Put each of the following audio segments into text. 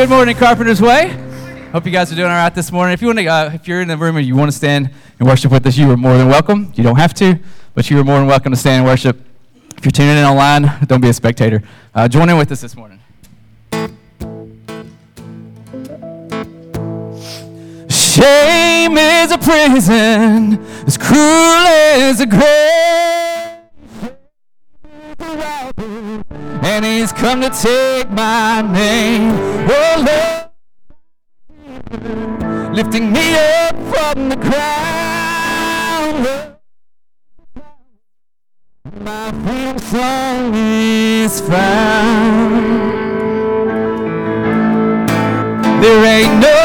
good morning, Carpenter's Way. Hope you guys are doing all right this morning. If you want to, uh, if you're in the room and you want to stand and worship with us, you are more than welcome. You don't have to, but you are more than welcome to stand and worship. If you're tuning in online, don't be a spectator. Uh, join in with us this morning. Shame is a prison as cruel as a grave. come to take my name. Oh Lord, lifting me up from the ground. My freedom song is found. There ain't no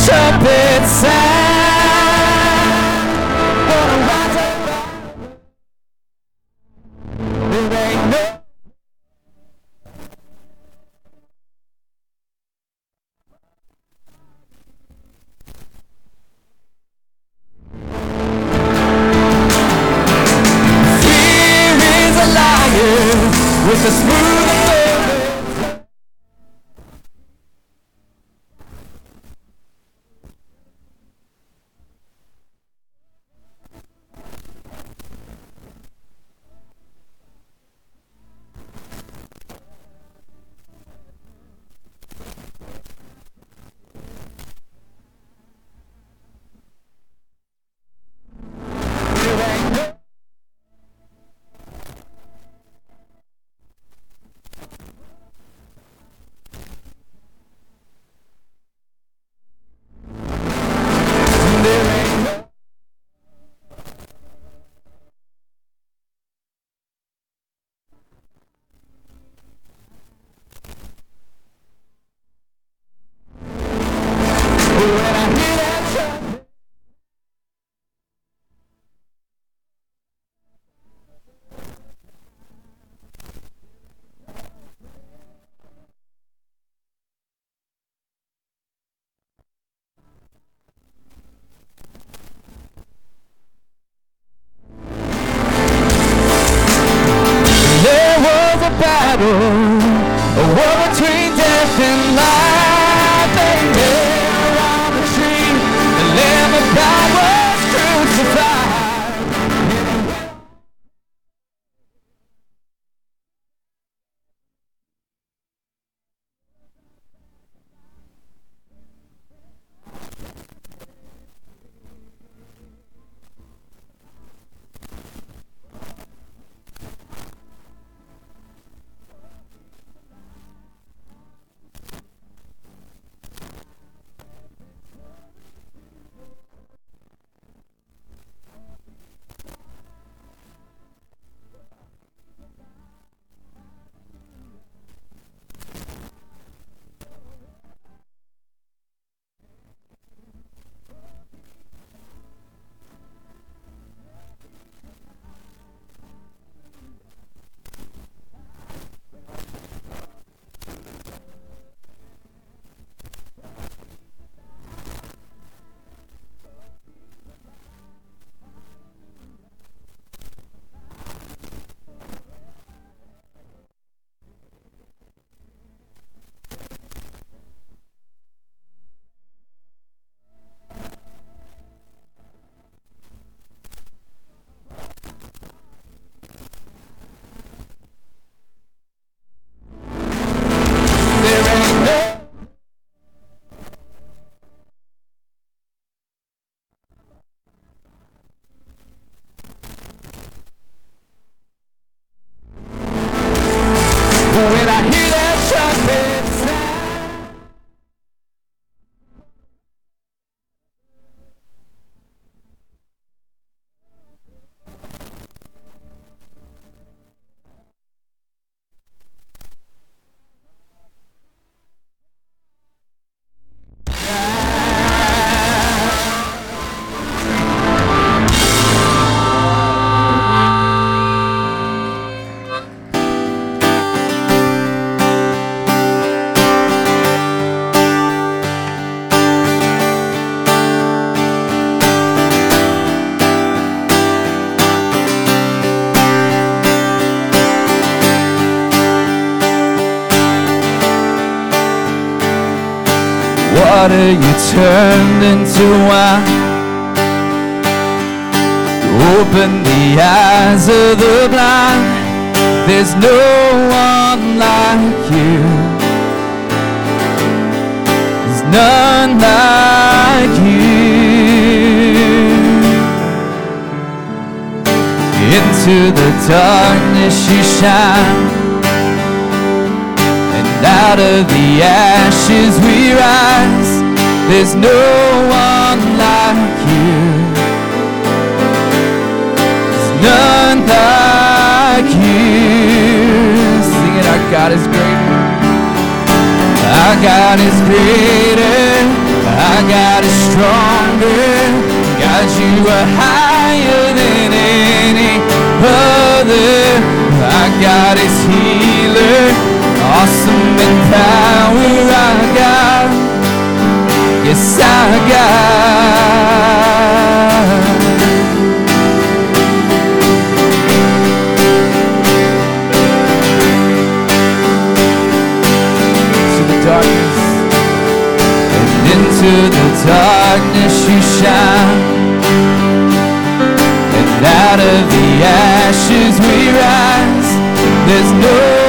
When I trumpet sound, turned into wine Open the eyes of the blind. There's no one like you. There's none like you. Into the darkness you shine. And out of the ashes we rise. There's no one like you. There's none like you. Sing it, our God is greater. Our God is greater. Our God is stronger. God, you are higher than any other. Our God is healer, awesome in power. Out of the ashes we rise. There's no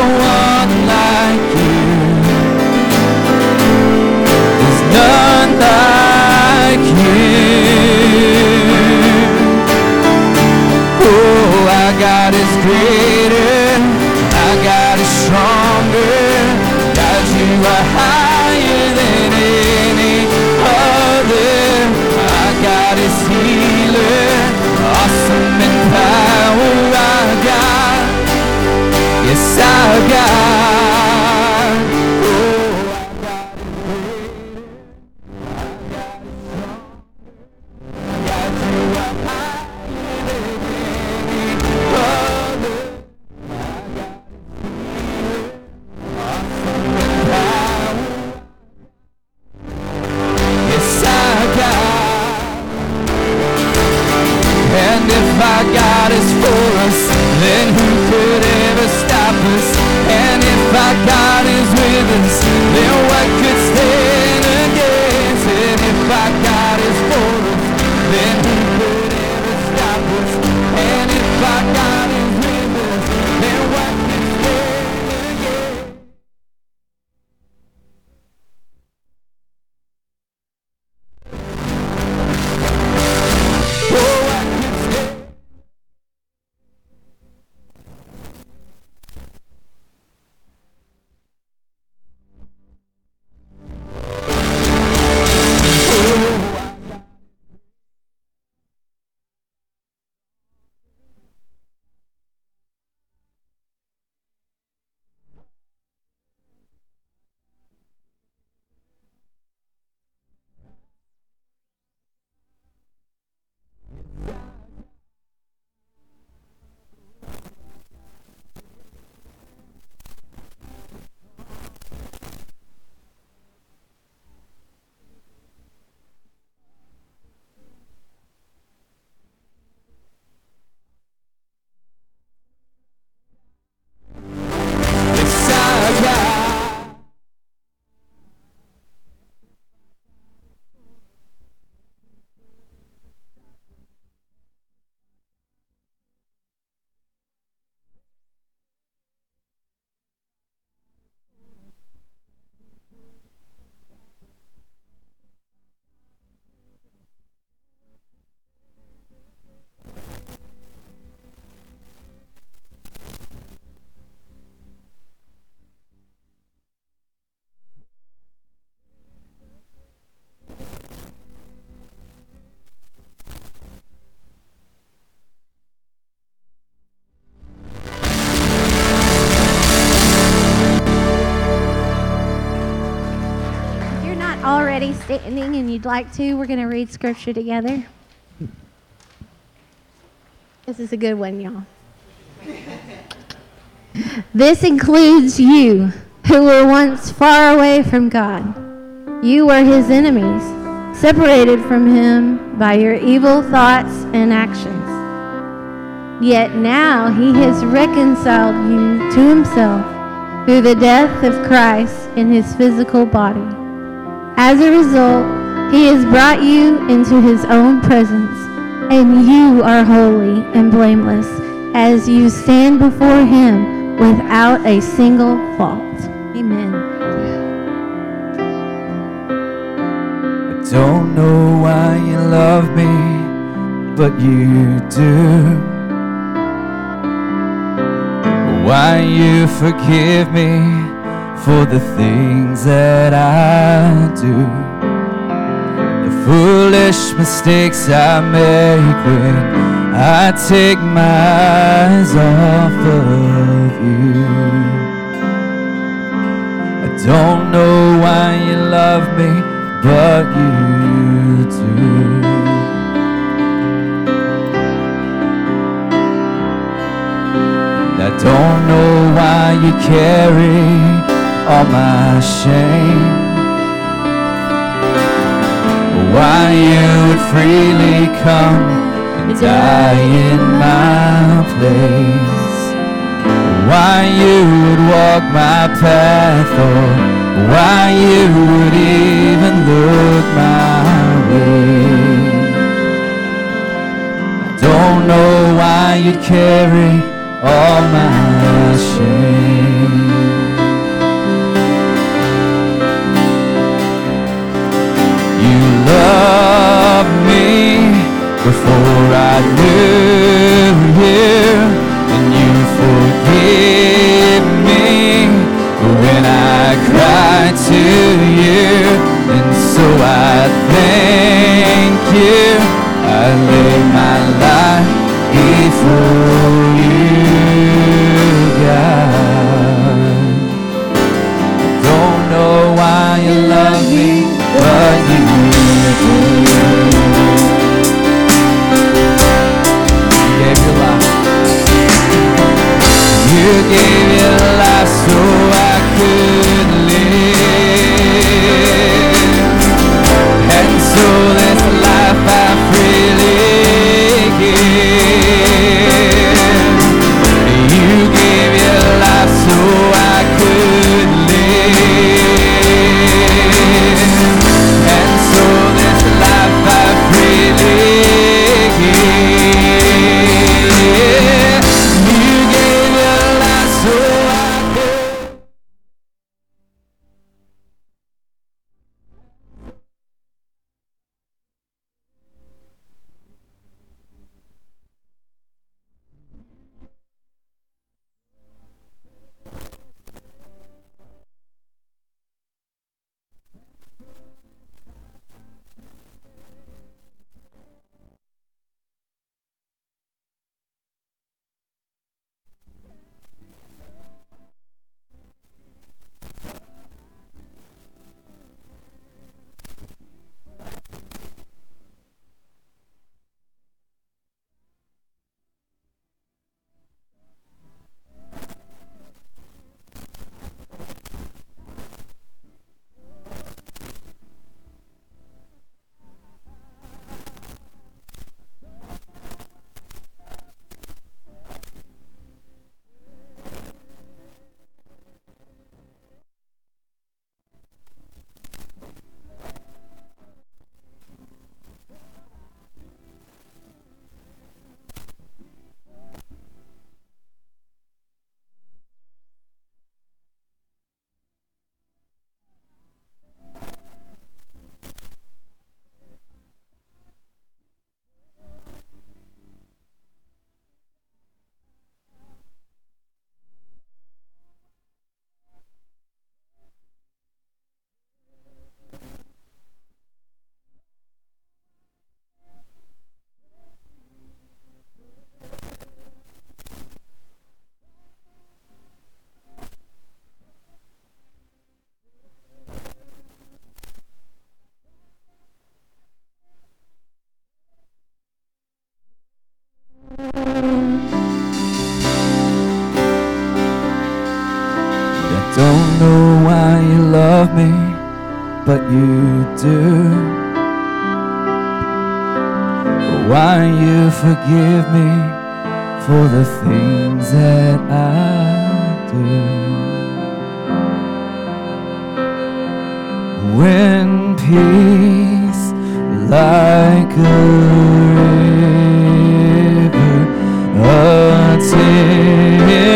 standing and you'd like to, we're going to read scripture together. This is a good one, y'all. This includes you who were once far away from God. You were his enemies, separated from him by your evil thoughts and actions. Yet now he has reconciled you to himself through the death of Christ in his physical body. As a result, he has brought you into his own presence, and you are holy and blameless as you stand before him without a single fault. Amen. I don't know why you love me, but you do. Why you forgive me for the things that I do. The foolish mistakes I make when I take my eyes off of you. I don't know why you love me, but you do. I don't know why you carry all my shame. Why you would freely come and die in my place. Why you would walk my path or why you would even look my way. I don't know why you'd carry all my shame. Loved me before I knew you, and you forgive me when I cried to you, and so I thank you. I lay my life before you, Why you forgive me for the things that I do. When peace like a river attendeth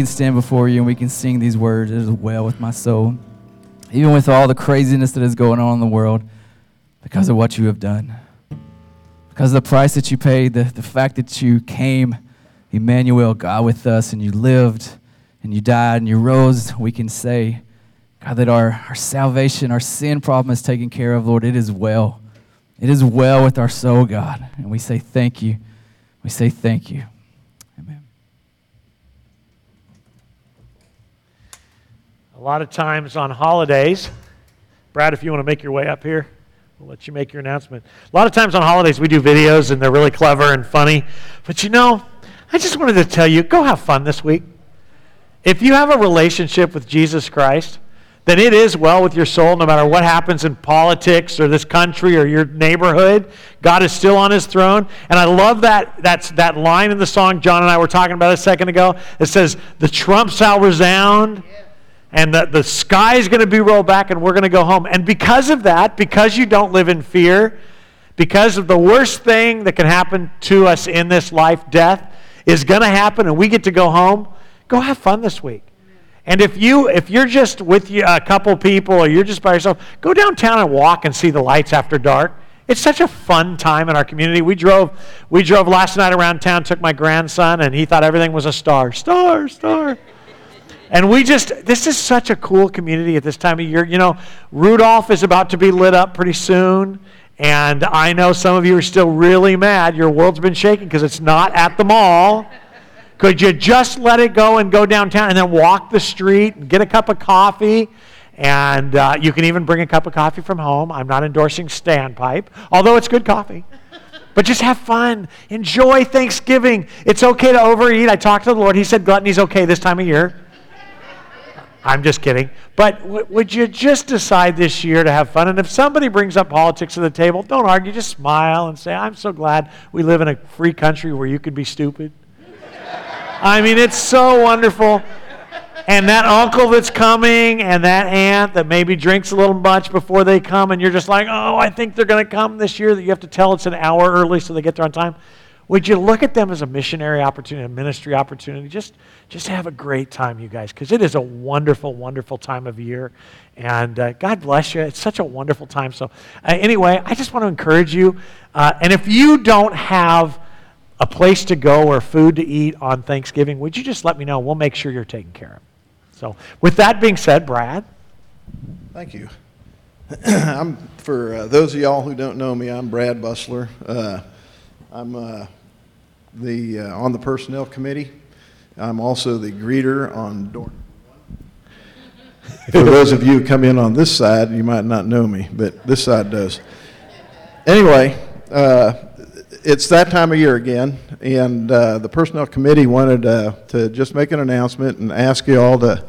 can stand before you and we can sing these words. Is well with my soul. Even with all the craziness that is going on in the world, because of what you have done. Because of the price that you paid, the, the fact that you came, Emmanuel, God with us, and you lived, and you died, and you rose, we can say, God, that our, our salvation, our sin problem is taken care of, Lord. It is well. It is well with our soul, God. And we say thank you. We say thank you. Amen. A lot of times on holidays, Brad, if you want to make your way up here, we'll let you make your announcement. A lot of times on holidays, we do videos and they're really clever and funny. But you know, I just wanted to tell you go have fun this week. If you have a relationship with Jesus Christ, then it is well with your soul no matter what happens in politics or this country or your neighborhood. God is still on his throne. And I love that, that's, that line in the song John and I were talking about a second ago. It says, The trump shall resound and the, the sky is going to be rolled back and we're going to go home. And because of that, because you don't live in fear, because of the worst thing that can happen to us in this life, death, is going to happen and we get to go home, go have fun this week. And if you if you're just with a couple people or you're just by yourself, go downtown and walk and see the lights after dark. It's such a fun time in our community. We drove we drove last night around town, took my grandson, and he thought everything was a star. Star, star. And we just, this is such a cool community at this time of year. You know, Rudolph is about to be lit up pretty soon. And I know some of you are still really mad. Your world's been shaking because it's not at the mall. Could you just let it go and go downtown and then walk the street and get a cup of coffee? And uh, you can even bring a cup of coffee from home. I'm not endorsing standpipe, although it's good coffee. But just have fun. Enjoy Thanksgiving. It's okay to overeat. I talked to the Lord. He said gluttony's okay this time of year. I'm just kidding. But w- would you just decide this year to have fun? And if somebody brings up politics to the table, don't argue. Just smile and say, I'm so glad we live in a free country where you can be stupid. I mean, it's so wonderful. And that uncle that's coming and that aunt that maybe drinks a little much before they come, and you're just like, oh, I think they're going to come this year, that you have to tell it's an hour early so they get there on time. Would you look at them as a missionary opportunity, a ministry opportunity? Just, just have a great time, you guys, because it is a wonderful, wonderful time of year. And uh, God bless you. It's such a wonderful time. So, uh, anyway, I just want to encourage you. Uh, and if you don't have a place to go or food to eat on Thanksgiving, would you just let me know? We'll make sure you're taken care of. So, with that being said, Brad, Thank you. I'm for uh, those of y'all who don't know me. I'm Brad Bustler. Uh, I'm uh, the uh, on the personnel committee. I'm also the greeter on door. for those of you who come in on this side, you might not know me, but this side does. Anyway, uh, it's that time of year again, and uh, the personnel committee wanted uh, to just make an announcement and ask you all to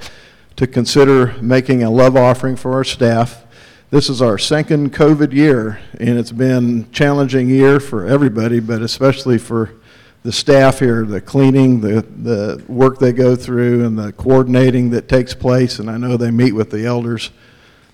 to consider making a love offering for our staff. This is our second COVID year, and it's been challenging year for everybody, but especially for the staff here, the cleaning, the, the work they go through, and the coordinating that takes place. And I know they meet with the elders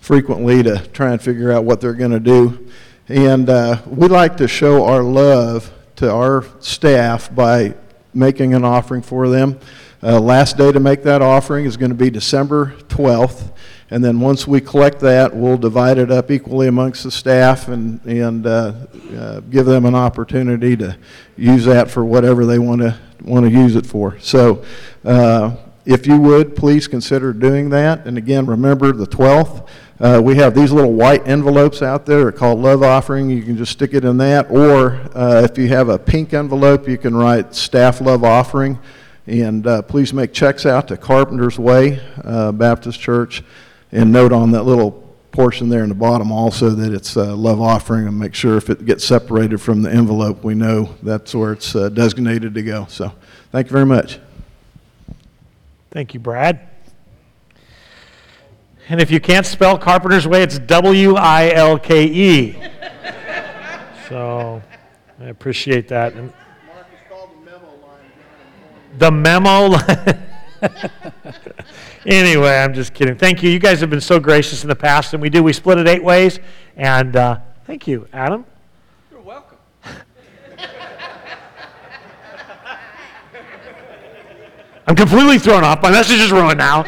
frequently to try and figure out what they're going to do. And uh, we like to show our love to our staff by making an offering for them. Uh, last day to make that offering is going to be December 12th. And then once we collect that, we'll divide it up equally amongst the staff and, and uh, uh, give them an opportunity to use that for whatever they want to want to use it for. So uh, if you would, please consider doing that. And again, remember the 12th. Uh, we have these little white envelopes out there. They're called love offering. You can just stick it in that. Or uh, if you have a pink envelope, you can write staff love offering. And uh, please make checks out to Carpenter's Way uh, Baptist Church. And note on that little portion there in the bottom also that it's a love offering and make sure if it gets separated from the envelope, we know that's where it's uh, designated to go. So thank you very much. Thank you, Brad. And if you can't spell Carpenter's Way, it's W I L K E. So I appreciate that. And the memo line. anyway, I'm just kidding. Thank you. You guys have been so gracious in the past, and we do. We split it eight ways. And uh, thank you, Adam. You're welcome. I'm completely thrown off. My message is ruined now.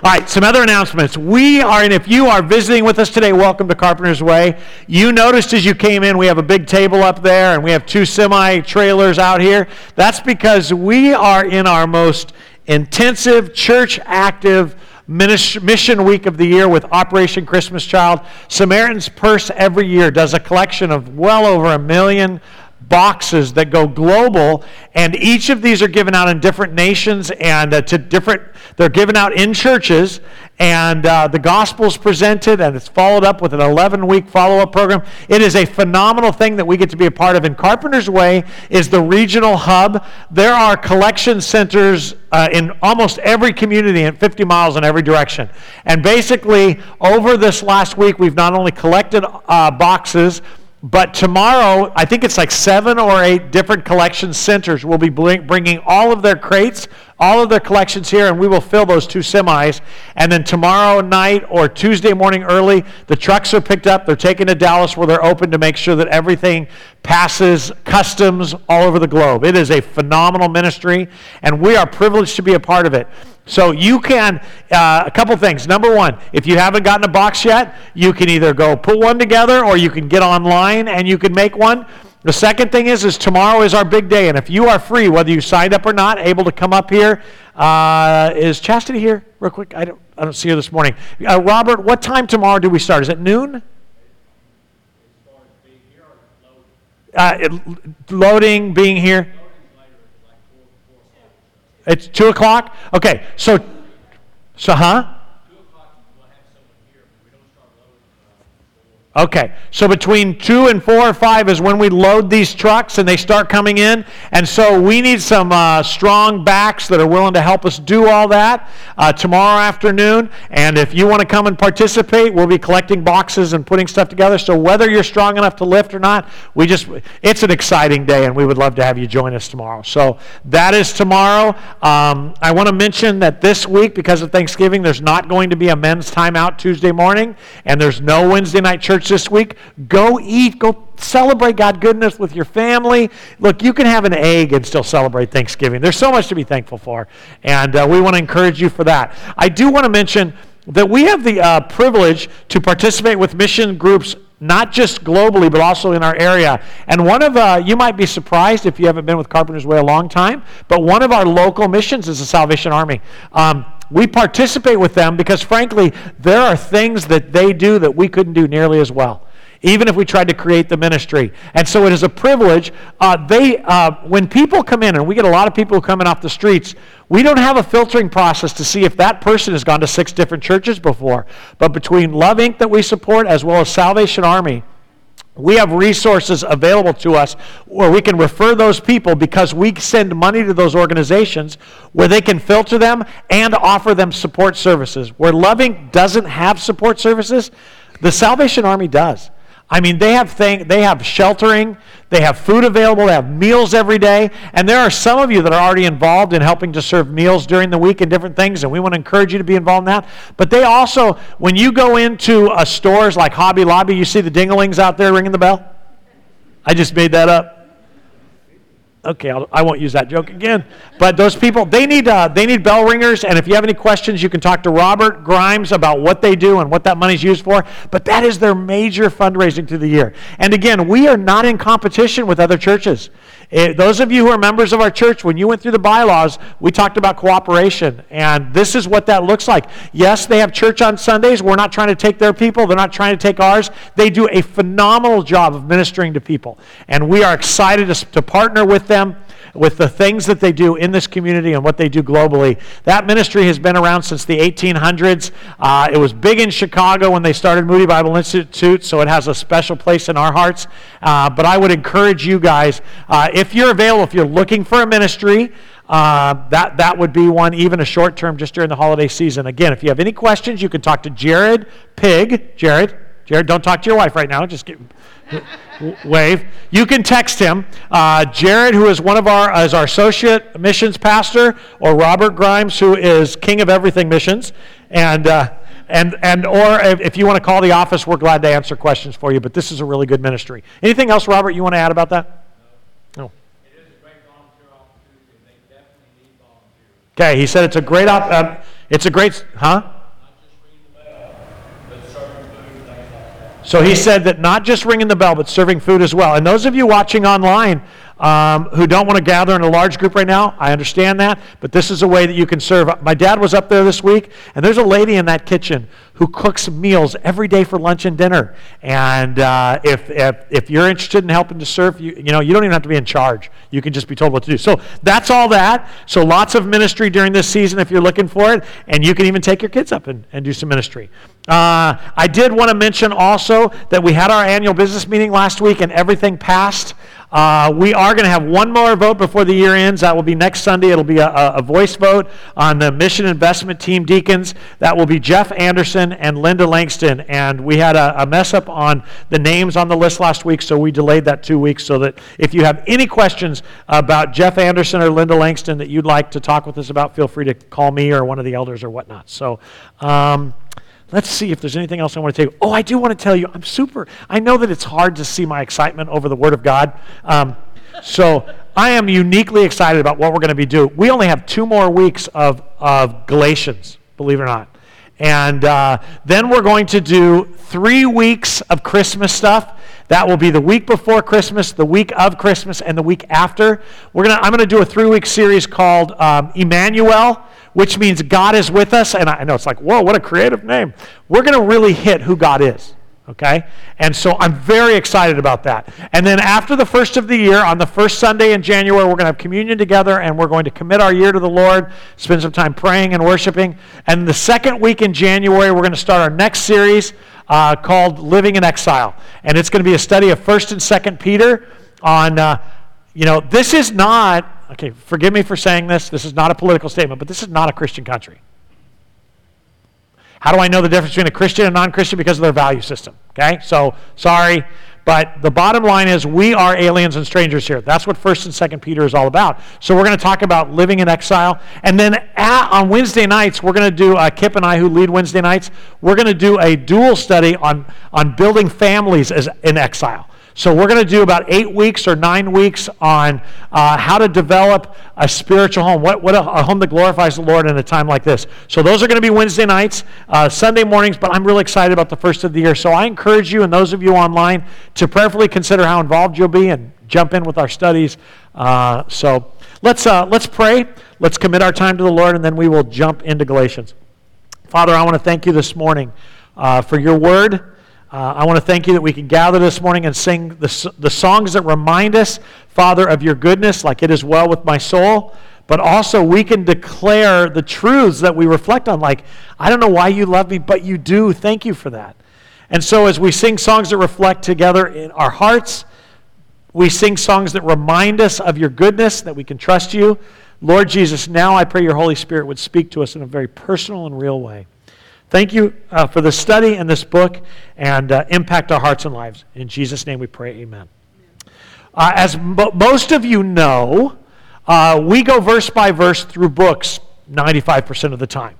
All right, some other announcements. We are, and if you are visiting with us today, welcome to Carpenter's Way. You noticed as you came in, we have a big table up there, and we have two semi trailers out here. That's because we are in our most intensive, church active mission week of the year with Operation Christmas Child. Samaritan's Purse every year does a collection of well over a million boxes that go global, and each of these are given out in different nations and uh, to different, they're given out in churches, and uh, the gospel's presented, and it's followed up with an 11 week follow up program. It is a phenomenal thing that we get to be a part of. And Carpenter's Way is the regional hub. There are collection centers uh, in almost every community in 50 miles in every direction. And basically, over this last week, we've not only collected uh, boxes, but tomorrow, I think it's like seven or eight different collection centers will be bringing all of their crates, all of their collections here, and we will fill those two semis. And then tomorrow night or Tuesday morning early, the trucks are picked up. They're taken to Dallas where they're open to make sure that everything passes customs all over the globe. It is a phenomenal ministry, and we are privileged to be a part of it. So you can, uh, a couple things. Number one, if you haven't gotten a box yet, you can either go put one together or you can get online and you can make one. The second thing is, is tomorrow is our big day, and if you are free, whether you signed up or not, able to come up here, uh, is Chastity here? Real quick, I don't, I don't see her this morning. Uh, Robert, what time tomorrow do we start? Is it noon? Uh, it, loading, being here. It's 2 o'clock? Okay, so, so huh? Okay, so between 2 and 4 or 5 is when we load these trucks and they start coming in. And so we need some uh, strong backs that are willing to help us do all that uh, tomorrow afternoon. And if you want to come and participate, we'll be collecting boxes and putting stuff together. So whether you're strong enough to lift or not, we just, it's an exciting day and we would love to have you join us tomorrow. So that is tomorrow. Um, I want to mention that this week, because of Thanksgiving, there's not going to be a men's timeout Tuesday morning and there's no Wednesday night church this week, go eat, go celebrate God goodness with your family. Look, you can have an egg and still celebrate Thanksgiving. There's so much to be thankful for, and uh, we want to encourage you for that. I do want to mention that we have the uh, privilege to participate with mission groups not just globally, but also in our area. And one of, uh, you might be surprised if you haven't been with Carpenter's Way a long time, but one of our local missions is the Salvation Army. Um, we participate with them because, frankly, there are things that they do that we couldn't do nearly as well even if we tried to create the ministry. And so it is a privilege. Uh, they, uh, when people come in, and we get a lot of people coming off the streets, we don't have a filtering process to see if that person has gone to six different churches before. But between Love Inc. that we support, as well as Salvation Army, we have resources available to us where we can refer those people because we send money to those organizations where they can filter them and offer them support services. Where Love Inc. doesn't have support services, the Salvation Army does. I mean, they have thing, they have sheltering, they have food available, they have meals every day, and there are some of you that are already involved in helping to serve meals during the week and different things, and we want to encourage you to be involved in that. But they also, when you go into a stores like Hobby Lobby, you see the dinglings out there ringing the bell. I just made that up. Okay, I'll, I will not use that joke again. But those people, they need, uh, they need bell ringers. And if you have any questions, you can talk to Robert Grimes about what they do and what that money's used for. But that is their major fundraising through the year. And again, we are not in competition with other churches. It, eh, those of you who are members of our church, when you went through the bylaws, we talked about cooperation. And this is what that looks like. Yes, they have church on Sundays. We're not trying to take their people, they're not trying to take ours. They do a phenomenal job of ministering to people. And we are excited to, to partner with them with the things that they do in this community and what they do globally. That ministry has been around since the 1800s. Uh, it was big in Chicago when they started Moody Bible Institute, so it has a special place in our hearts. Uh, but I would encourage you guys, uh, if you're available, if you're looking for a ministry, uh, that, that would be one, even a short term, just during the holiday season. Again, if you have any questions, you can talk to Jared Pig. Jared, Jared, don't talk to your wife right now. Just get, wave. You can text him. Uh, Jared, who is one of our as our associate missions pastor, or Robert Grimes, who is king of everything missions, and. Uh, and, and or if you want to call the office, we're glad to answer questions for you. But this is a really good ministry. Anything else, Robert, you want to add about that? No. Okay, he said it's a great op- um, it's a great huh? So he said that not just ringing the bell, but serving food as well. And those of you watching online, um, who don't want to gather in a large group right now. I understand that, but this is a way that you can serve. My dad was up there this week, and there's a lady in that kitchen who cooks meals every day for lunch and dinner. And uh, if, if, if you're interested in helping to serve, you, you know, you don't even have to be in charge. You can just be told what to do. So that's all that. So lots of ministry during this season if you're looking for it, and you can even take your kids up and, and do some ministry. Uh, I did want to mention also that we had our annual business meeting last week, and everything passed. Uh, we are going to have one more vote before the year ends. That will be next Sunday. It'll be a, a, voice vote on the mission investment team deacons. That will be Jeff Anderson and Linda Langston. And we had a, a mess up on the names on the list last week, so we delayed that two weeks so that if you have any questions about Jeff Anderson or Linda Langston that you'd like to talk with us about, feel free to call me or one of the elders or whatnot. So, um, Let's see if there's anything else I want to tell you. Oh, I do want to tell you, I'm super. I know that it's hard to see my excitement over the Word of God. Um, so I am uniquely excited about what we're going to be doing. We only have two more weeks of, of Galatians, believe it or not. And uh, then we're going to do three weeks of Christmas stuff. That will be the week before Christmas, the week of Christmas, and the week after. We're gonna, I'm going to do a three week series called um, Emmanuel which means God is with us. And I know it's like, whoa, what a creative name. We're going to really hit who God is. Okay? And so I'm very excited about that. And then after the first of the year, on the first Sunday in January, we're going to have communion together and we're going to commit our year to the Lord, spend some time praying and worshiping. And the second week in January, we're going to start our next series uh, called Living in Exile. And it's going to be a study of 1st and 2nd Peter on, uh, you know, this is not okay, forgive me for saying this. This is not a political statement, but this is not a Christian country. How do I know the difference between a Christian and non Christian? Because of their value system. Okay? So, sorry. But the bottom line is we are aliens and strangers here. That's what 1st and 2nd Peter is all about. So we're going to talk about living in exile. And then at, on Wednesday nights, we're going to do, uh, Kip and I who lead Wednesday nights, we're going to do a dual study on, on building families as, in exile. So we're going to do about eight weeks or nine weeks on uh, how to develop a spiritual home, what, what a, a, home that glorifies the Lord in a time like this. So those are going to be Wednesday nights, uh, Sunday mornings, but I'm really excited about the first of the year. So I encourage you and those of you online to prayerfully consider how involved you'll be and jump in with our studies. Uh, so let's, uh, let's pray. Let's commit our time to the Lord, and then we will jump into Galatians. Father, I want to thank you this morning uh, for your word. Uh, I want to thank you that we can gather this morning and sing the, the songs that remind us, Father, of your goodness, like it is well with my soul. But also, we can declare the truths that we reflect on, like, I don't know why you love me, but you do. Thank you for that. And so, as we sing songs that reflect together in our hearts, we sing songs that remind us of your goodness, that we can trust you. Lord Jesus, now I pray your Holy Spirit would speak to us in a very personal and real way. Thank you uh, for the study and this book and uh, impact our hearts and lives. In Jesus' name we pray, amen. Uh, as mo- most of you know, uh, we go verse by verse through books 95% of the time.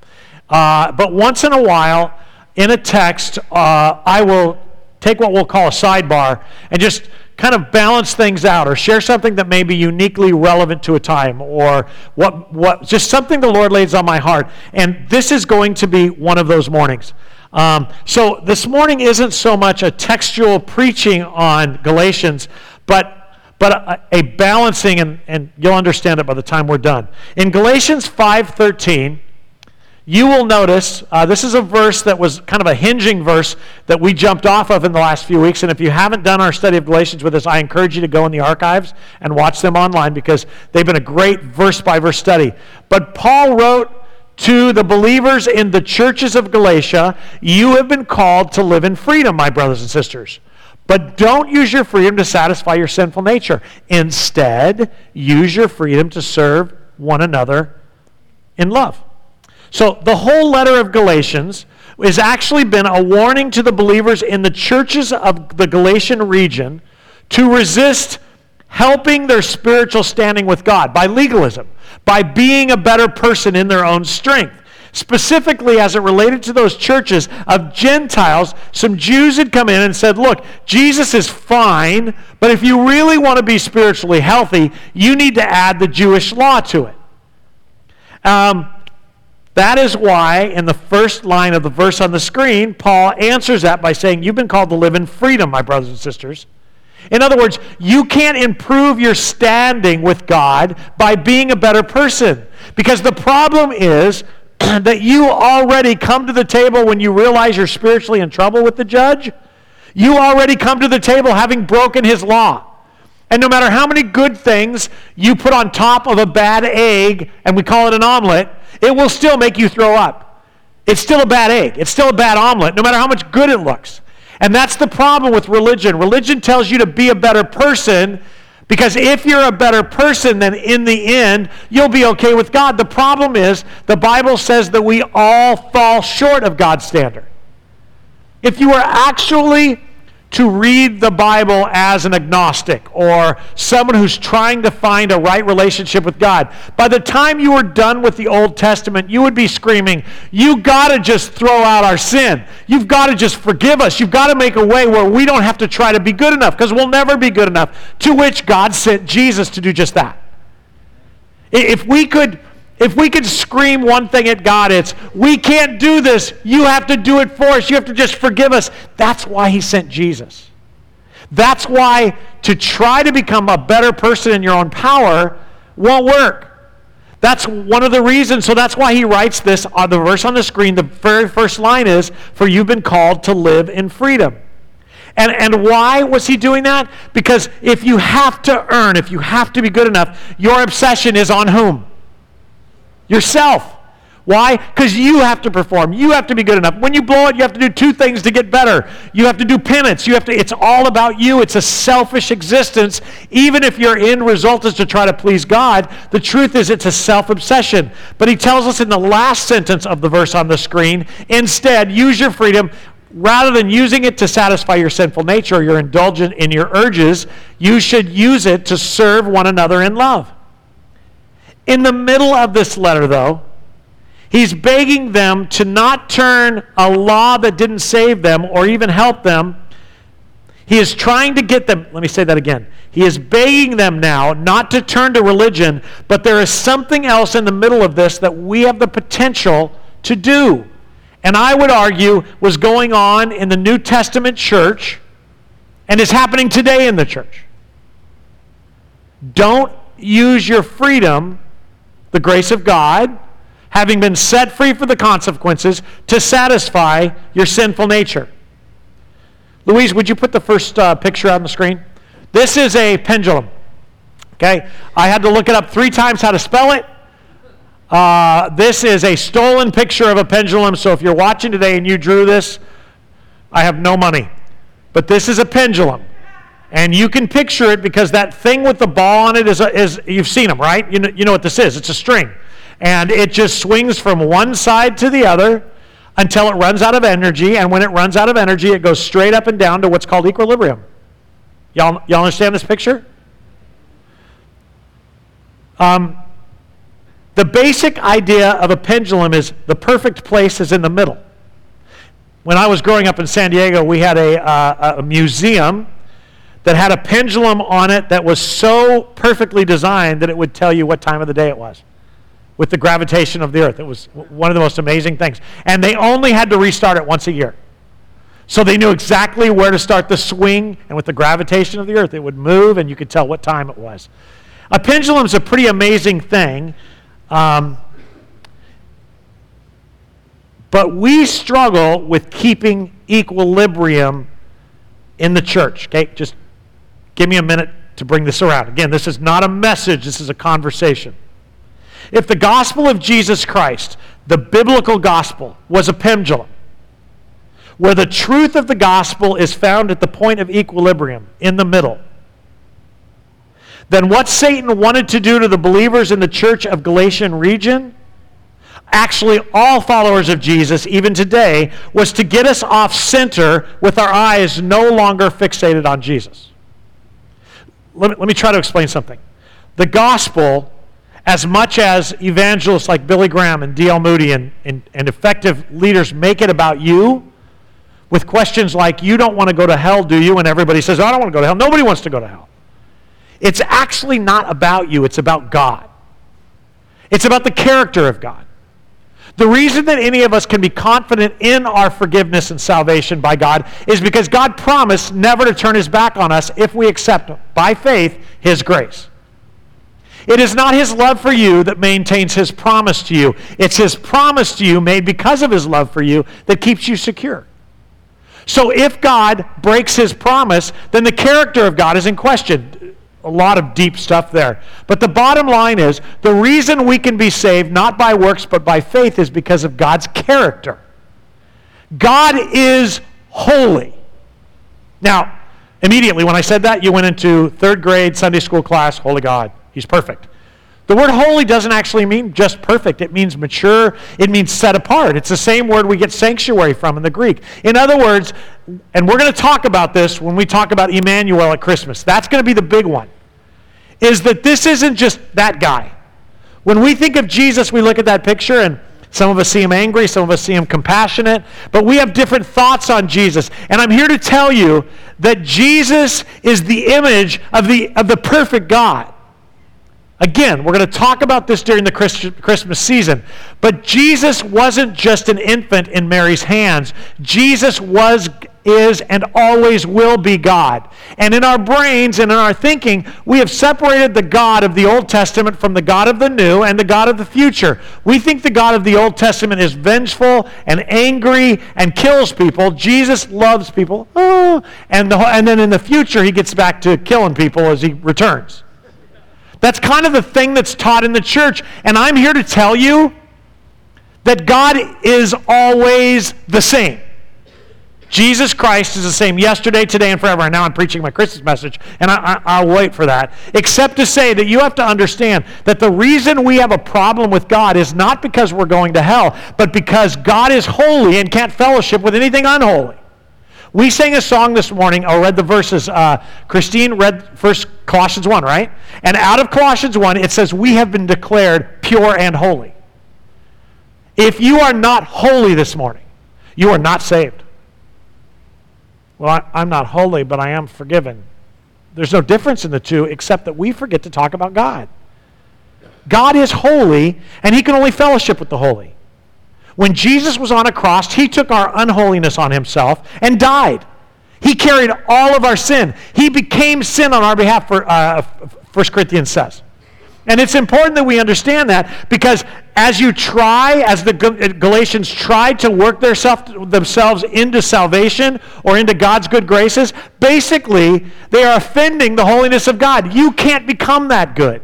Uh, but once in a while, in a text, uh, I will take what we'll call a sidebar and just kind of balance things out or share something that may be uniquely relevant to a time or what, what just something the Lord lays on my heart. And this is going to be one of those mornings. Um, so this morning isn't so much a textual preaching on Galatians, but but a, a balancing, and, and you'll understand it by the time we're done. In Galatians 5:13, you will notice uh, this is a verse that was kind of a hinging verse that we jumped off of in the last few weeks. And if you haven't done our study of Galatians with us, I encourage you to go in the archives and watch them online because they've been a great verse by verse study. But Paul wrote to the believers in the churches of Galatia, You have been called to live in freedom, my brothers and sisters. But don't use your freedom to satisfy your sinful nature. Instead, use your freedom to serve one another in love. So the whole letter of Galatians has actually been a warning to the believers in the churches of the Galatian region to resist helping their spiritual standing with God by legalism, by being a better person in their own strength. Specifically, as it related to those churches of Gentiles, some Jews had come in and said, Look, Jesus is fine, but if you really want to be spiritually healthy, you need to add the Jewish law to it. Um, that is why, in the first line of the verse on the screen, Paul answers that by saying, You've been called to live in freedom, my brothers and sisters. In other words, you can't improve your standing with God by being a better person. Because the problem is that you already come to the table when you realize you're spiritually in trouble with the judge. You already come to the table having broken his law. And no matter how many good things you put on top of a bad egg, and we call it an omelet, it will still make you throw up. It's still a bad egg. It's still a bad omelet, no matter how much good it looks. And that's the problem with religion. Religion tells you to be a better person because if you're a better person, then in the end, you'll be okay with God. The problem is the Bible says that we all fall short of God's standard. If you are actually to read the Bible as an agnostic or someone who's trying to find a right relationship with God. By the time you were done with the Old Testament, you would be screaming, You got to just throw out our sin. You've got to just forgive us. You've got to make a way where we don't have to try to be good enough because we'll never be good enough. To which God sent Jesus to do just that. If we could if we could scream one thing at God, it's, we can't do this. You have to do it for us. You have to just forgive us. That's why he sent Jesus. That's why to try to become a better person in your own power won't work. That's one of the reasons. So that's why he writes this on the verse on the screen. The very first line is, For you've been called to live in freedom. And, and why was he doing that? Because if you have to earn, if you have to be good enough, your obsession is on whom? Yourself. Why? Because you have to perform. You have to be good enough. When you blow it, you have to do two things to get better. You have to do penance. You have to, it's all about you. It's a selfish existence. Even if your end result is to try to please God, the truth is it's a self obsession. But he tells us in the last sentence of the verse on the screen instead, use your freedom. Rather than using it to satisfy your sinful nature or your indulgent in your urges, you should use it to serve one another in love. In the middle of this letter, though, he's begging them to not turn a law that didn't save them or even help them. He is trying to get them, let me say that again. He is begging them now not to turn to religion, but there is something else in the middle of this that we have the potential to do. And I would argue was going on in the New Testament church and is happening today in the church. Don't use your freedom, the grace of God, having been set free for the consequences, to satisfy your sinful nature. Louise, would you put the first uh, picture on the screen? This is a pendulum. Okay? I had to look it up three times how to spell it. Uh, this is a stolen picture of a pendulum, so if you're watching today and you drew this, I have no money. But this is a pendulum. And you can picture it because that thing with the ball on it is, is you've seen them, right? You know, you know what this is. It's a string. And it just swings from one side to the other until it runs out of energy. And when it runs out of energy, it goes straight up and down to what's called equilibrium. Y'all, y'all understand this picture? Um, the basic idea of a pendulum is the perfect place is in the middle. When I was growing up in San Diego, we had a, uh, a museum that had a pendulum on it that was so perfectly designed that it would tell you what time of the day it was with the gravitation of the earth. It was one of the most amazing things. And they only had to restart it once a year. So they knew exactly where to start the swing, and with the gravitation of the earth, it would move, and you could tell what time it was. A pendulum is a pretty amazing thing. Um, but we struggle with keeping equilibrium in the church. Okay, just give me a minute to bring this around. Again, this is not a message, this is a conversation. If the gospel of Jesus Christ, the biblical gospel, was a pendulum, where the truth of the gospel is found at the point of equilibrium, in the middle, then what Satan wanted to do to the believers in the church of Galatian region, actually all followers of Jesus, even today, was to get us off center with our eyes no longer fixated on Jesus. Let me, let me try to explain something. The gospel as much as evangelists like Billy Graham and D.L. Moody and, and, and effective leaders make it about you, with questions like, You don't want to go to hell, do you? And everybody says, I don't want to go to hell. Nobody wants to go to hell. It's actually not about you, it's about God. It's about the character of God. The reason that any of us can be confident in our forgiveness and salvation by God is because God promised never to turn his back on us if we accept by faith his grace. It is not his love for you that maintains his promise to you. It's his promise to you made because of his love for you that keeps you secure. So if God breaks his promise, then the character of God is in question. A lot of deep stuff there. But the bottom line is the reason we can be saved, not by works, but by faith, is because of God's character. God is holy. Now, immediately when I said that, you went into third grade Sunday school class, Holy God. He's perfect. The word holy doesn't actually mean just perfect. It means mature. It means set apart. It's the same word we get sanctuary from in the Greek. In other words, and we're going to talk about this when we talk about Emmanuel at Christmas. That's going to be the big one. Is that this isn't just that guy. When we think of Jesus, we look at that picture and some of us see him angry, some of us see him compassionate, but we have different thoughts on Jesus. And I'm here to tell you that Jesus is the image of the, of the perfect God. Again, we're going to talk about this during the Christmas season. But Jesus wasn't just an infant in Mary's hands. Jesus was, is, and always will be God. And in our brains and in our thinking, we have separated the God of the Old Testament from the God of the New and the God of the future. We think the God of the Old Testament is vengeful and angry and kills people. Jesus loves people. Oh, and, the, and then in the future, he gets back to killing people as he returns. That's kind of the thing that's taught in the church. And I'm here to tell you that God is always the same. Jesus Christ is the same yesterday, today, and forever. And now I'm preaching my Christmas message, and I, will wait for that. Except to say that you have to understand that the reason we have a problem with God is not because we're going to hell, but because God is holy and can't fellowship with anything unholy. We sang a song this morning, or read the verses. Uh, Christine read First Colossians 1, right? And out of Colossians 1, it says, We have been declared pure and holy. If you are not holy this morning, you are not saved. Well, I, I'm not holy, but I am forgiven. There's no difference in the two except that we forget to talk about God. God is holy, and He can only fellowship with the holy. When Jesus was on a cross, he took our unholiness on himself and died. He carried all of our sin. He became sin on our behalf, for, uh, 1 Corinthians says. And it's important that we understand that because as you try, as the Galatians tried to work themselves into salvation or into God's good graces, basically they are offending the holiness of God. You can't become that good,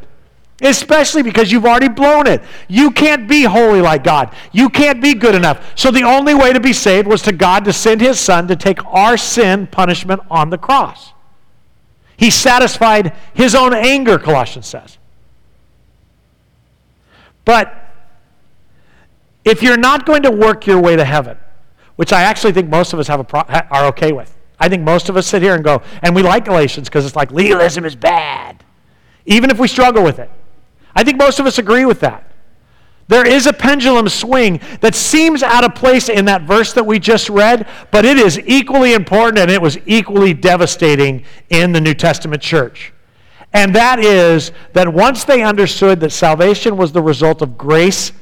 especially because you've already blown it. You can't be holy like God. You can't be good enough. So the only way to be saved was to God to send his son to take our sin punishment on the cross. He satisfied his own anger, Colossians says. But if you're not going to work your way to heaven, which I actually think most of us have a pro- are okay with, I think most of us sit here and go, and we like Galatians because it's like legalism is bad, even if we struggle with it. I think most of us agree with that. There is a pendulum swing that seems out of place in that verse that we just read, but it is equally important and it was equally devastating in the New Testament church. And that is that once they understood that salvation was the result of grace,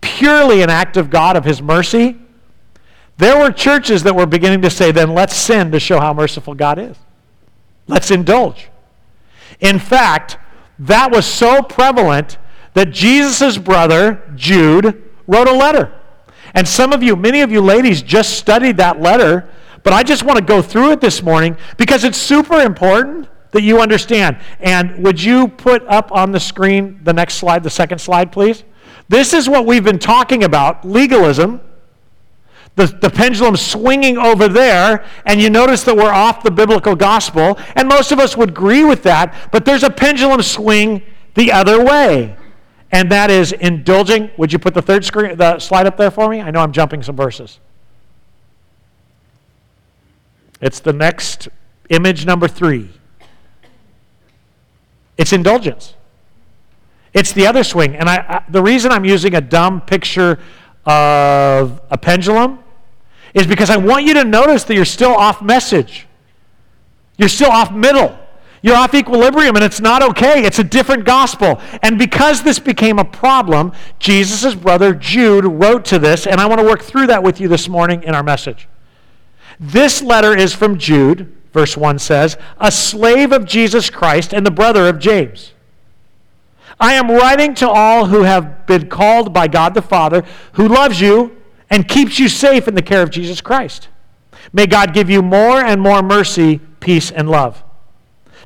purely an act of God, of His mercy, there were churches that were beginning to say, then let's sin to show how merciful God is. Let's indulge. In fact, that was so prevalent that Jesus' brother, Jude, wrote a letter. And some of you, many of you ladies, just studied that letter, but I just want to go through it this morning because it's super important that you understand. And would you put up on the screen the next slide, the second slide, please? This is what we've been talking about legalism. The, the pendulum swinging over there, and you notice that we're off the biblical gospel, and most of us would agree with that, but there's a pendulum swing the other way, and that is indulging. Would you put the third screen, the slide up there for me? I know I'm jumping some verses. It's the next image number three. It's indulgence. It's the other swing. And I, I, the reason I'm using a dumb picture of a pendulum is because I want you to notice that you're still off message. You're still off middle. You're off equilibrium, and it's not okay. It's a different gospel. And because this became a problem, Jesus' brother Jude wrote to this, and I want to work through that with you this morning in our message. This letter is from Jude, verse 1 says, a slave of Jesus Christ and the brother of James. I am writing to all who have been called by God the Father, who loves you and keeps you safe in the care of Jesus Christ. May God give you more and more mercy, peace, and love.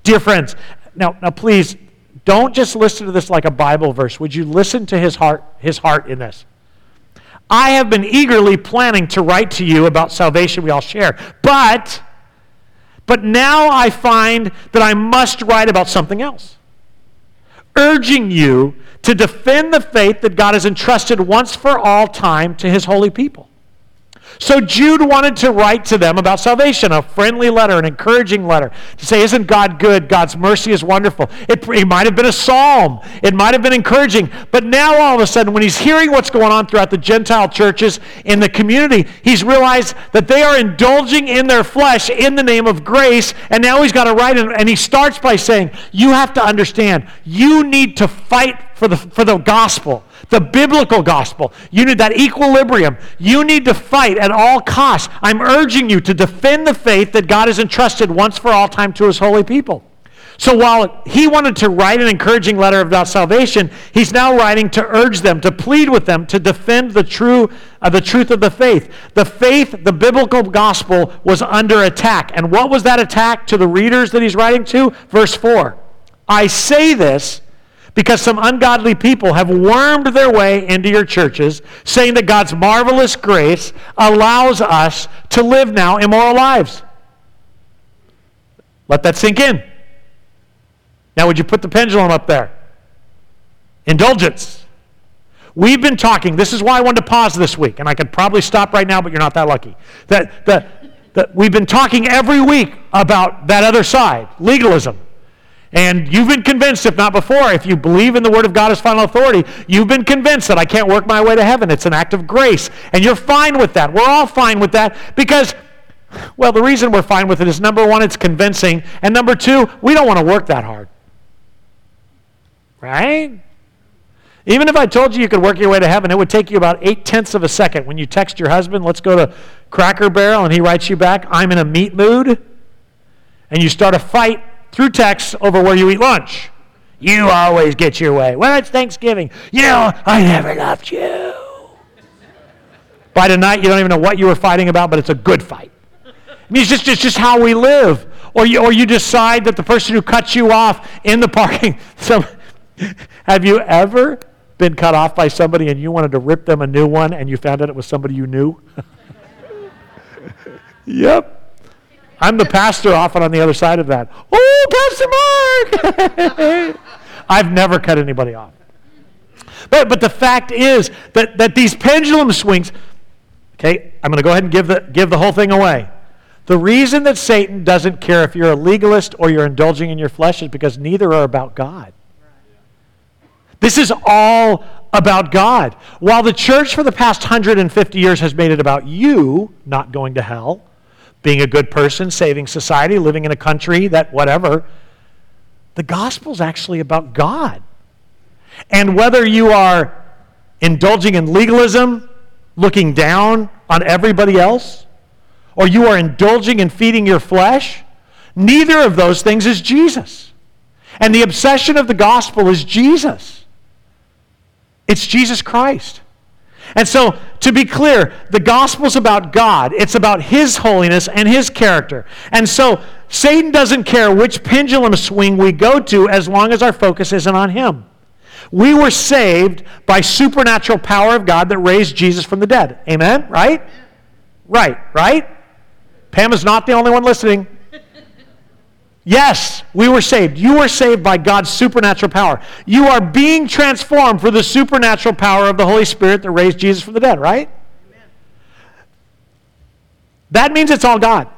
Dear friends, now, now please don't just listen to this like a Bible verse. Would you listen to his heart, his heart in this? I have been eagerly planning to write to you about salvation we all share, but but now I find that I must write about something else, urging you to defend the faith that God has entrusted once for all time to his holy people. So Jude wanted to write to them about salvation, a friendly letter, an encouraging letter, to say, Isn't God good? God's mercy is wonderful. It, it might have been a psalm, it might have been encouraging, but now all of a sudden, when he's hearing what's going on throughout the Gentile churches in the community, he's realized that they are indulging in their flesh in the name of grace, and now he's got to write, and he starts by saying, You have to understand, you need to fight for the, for the gospel the biblical gospel. You need that equilibrium. You need to fight at all costs. I'm urging you to defend the faith that God has entrusted once for all time to his holy people. So while he wanted to write an encouraging letter about salvation, he's now writing to urge them, to plead with them, to defend the true uh, the truth of the faith. The faith, the biblical gospel was under attack. And what was that attack to the readers that he's writing to? Verse 4. I say this because some ungodly people have wormed their way into your churches, saying that God's marvelous grace allows us to live now immoral lives. Let that sink in. Now, would you put the pendulum up there? Indulgence. We've been talking, this is why I wanted to pause this week, and I could probably stop right now, but you're not that lucky. That, that, that we've been talking every week about that other side, legalism. And you've been convinced, if not before, if you believe in the Word of God as final authority, you've been convinced that I can't work my way to heaven. It's an act of grace. And you're fine with that. We're all fine with that because, well, the reason we're fine with it is number one, it's convincing. And number two, we don't want to work that hard. Right? Even if I told you you could work your way to heaven, it would take you about eight tenths of a second when you text your husband, let's go to Cracker Barrel, and he writes you back, I'm in a meat mood, and you start a fight through text over where you eat lunch. You always get your way. Well, it's Thanksgiving. You know, I never loved you. By tonight, you don't even know what you were fighting about, but it's a good fight. I mean, it's just, it's just how we live. Or you, or you decide that the person who cuts you off in the parking, so have you ever been cut off by somebody and you wanted to rip them a new one and you found out it was somebody you knew? yep. I'm the pastor often on the other side of that. Oh, Pastor Mark! I've never cut anybody off. But, but the fact is that, that these pendulum swings, okay, I'm going to go ahead and give the, give the whole thing away. The reason that Satan doesn't care if you're a legalist or you're indulging in your flesh is because neither are about God. This is all about God. While the church for the past 150 years has made it about you not going to hell, being a good person, saving society, living in a country that whatever, the gospel is actually about God. And whether you are indulging in legalism, looking down on everybody else, or you are indulging in feeding your flesh, neither of those things is Jesus. And the obsession of the gospel is Jesus. It's Jesus Christ. And so, to be clear, the gospel's about God. It's about His holiness and His character. And so, Satan doesn't care which pendulum swing we go to as long as our focus isn't on Him. We were saved by supernatural power of God that raised Jesus from the dead. Amen? Right? Right, right? Pam is not the only one listening. Yes, we were saved. You were saved by God's supernatural power. You are being transformed for the supernatural power of the Holy Spirit that raised Jesus from the dead, right? Amen. That means it's all God.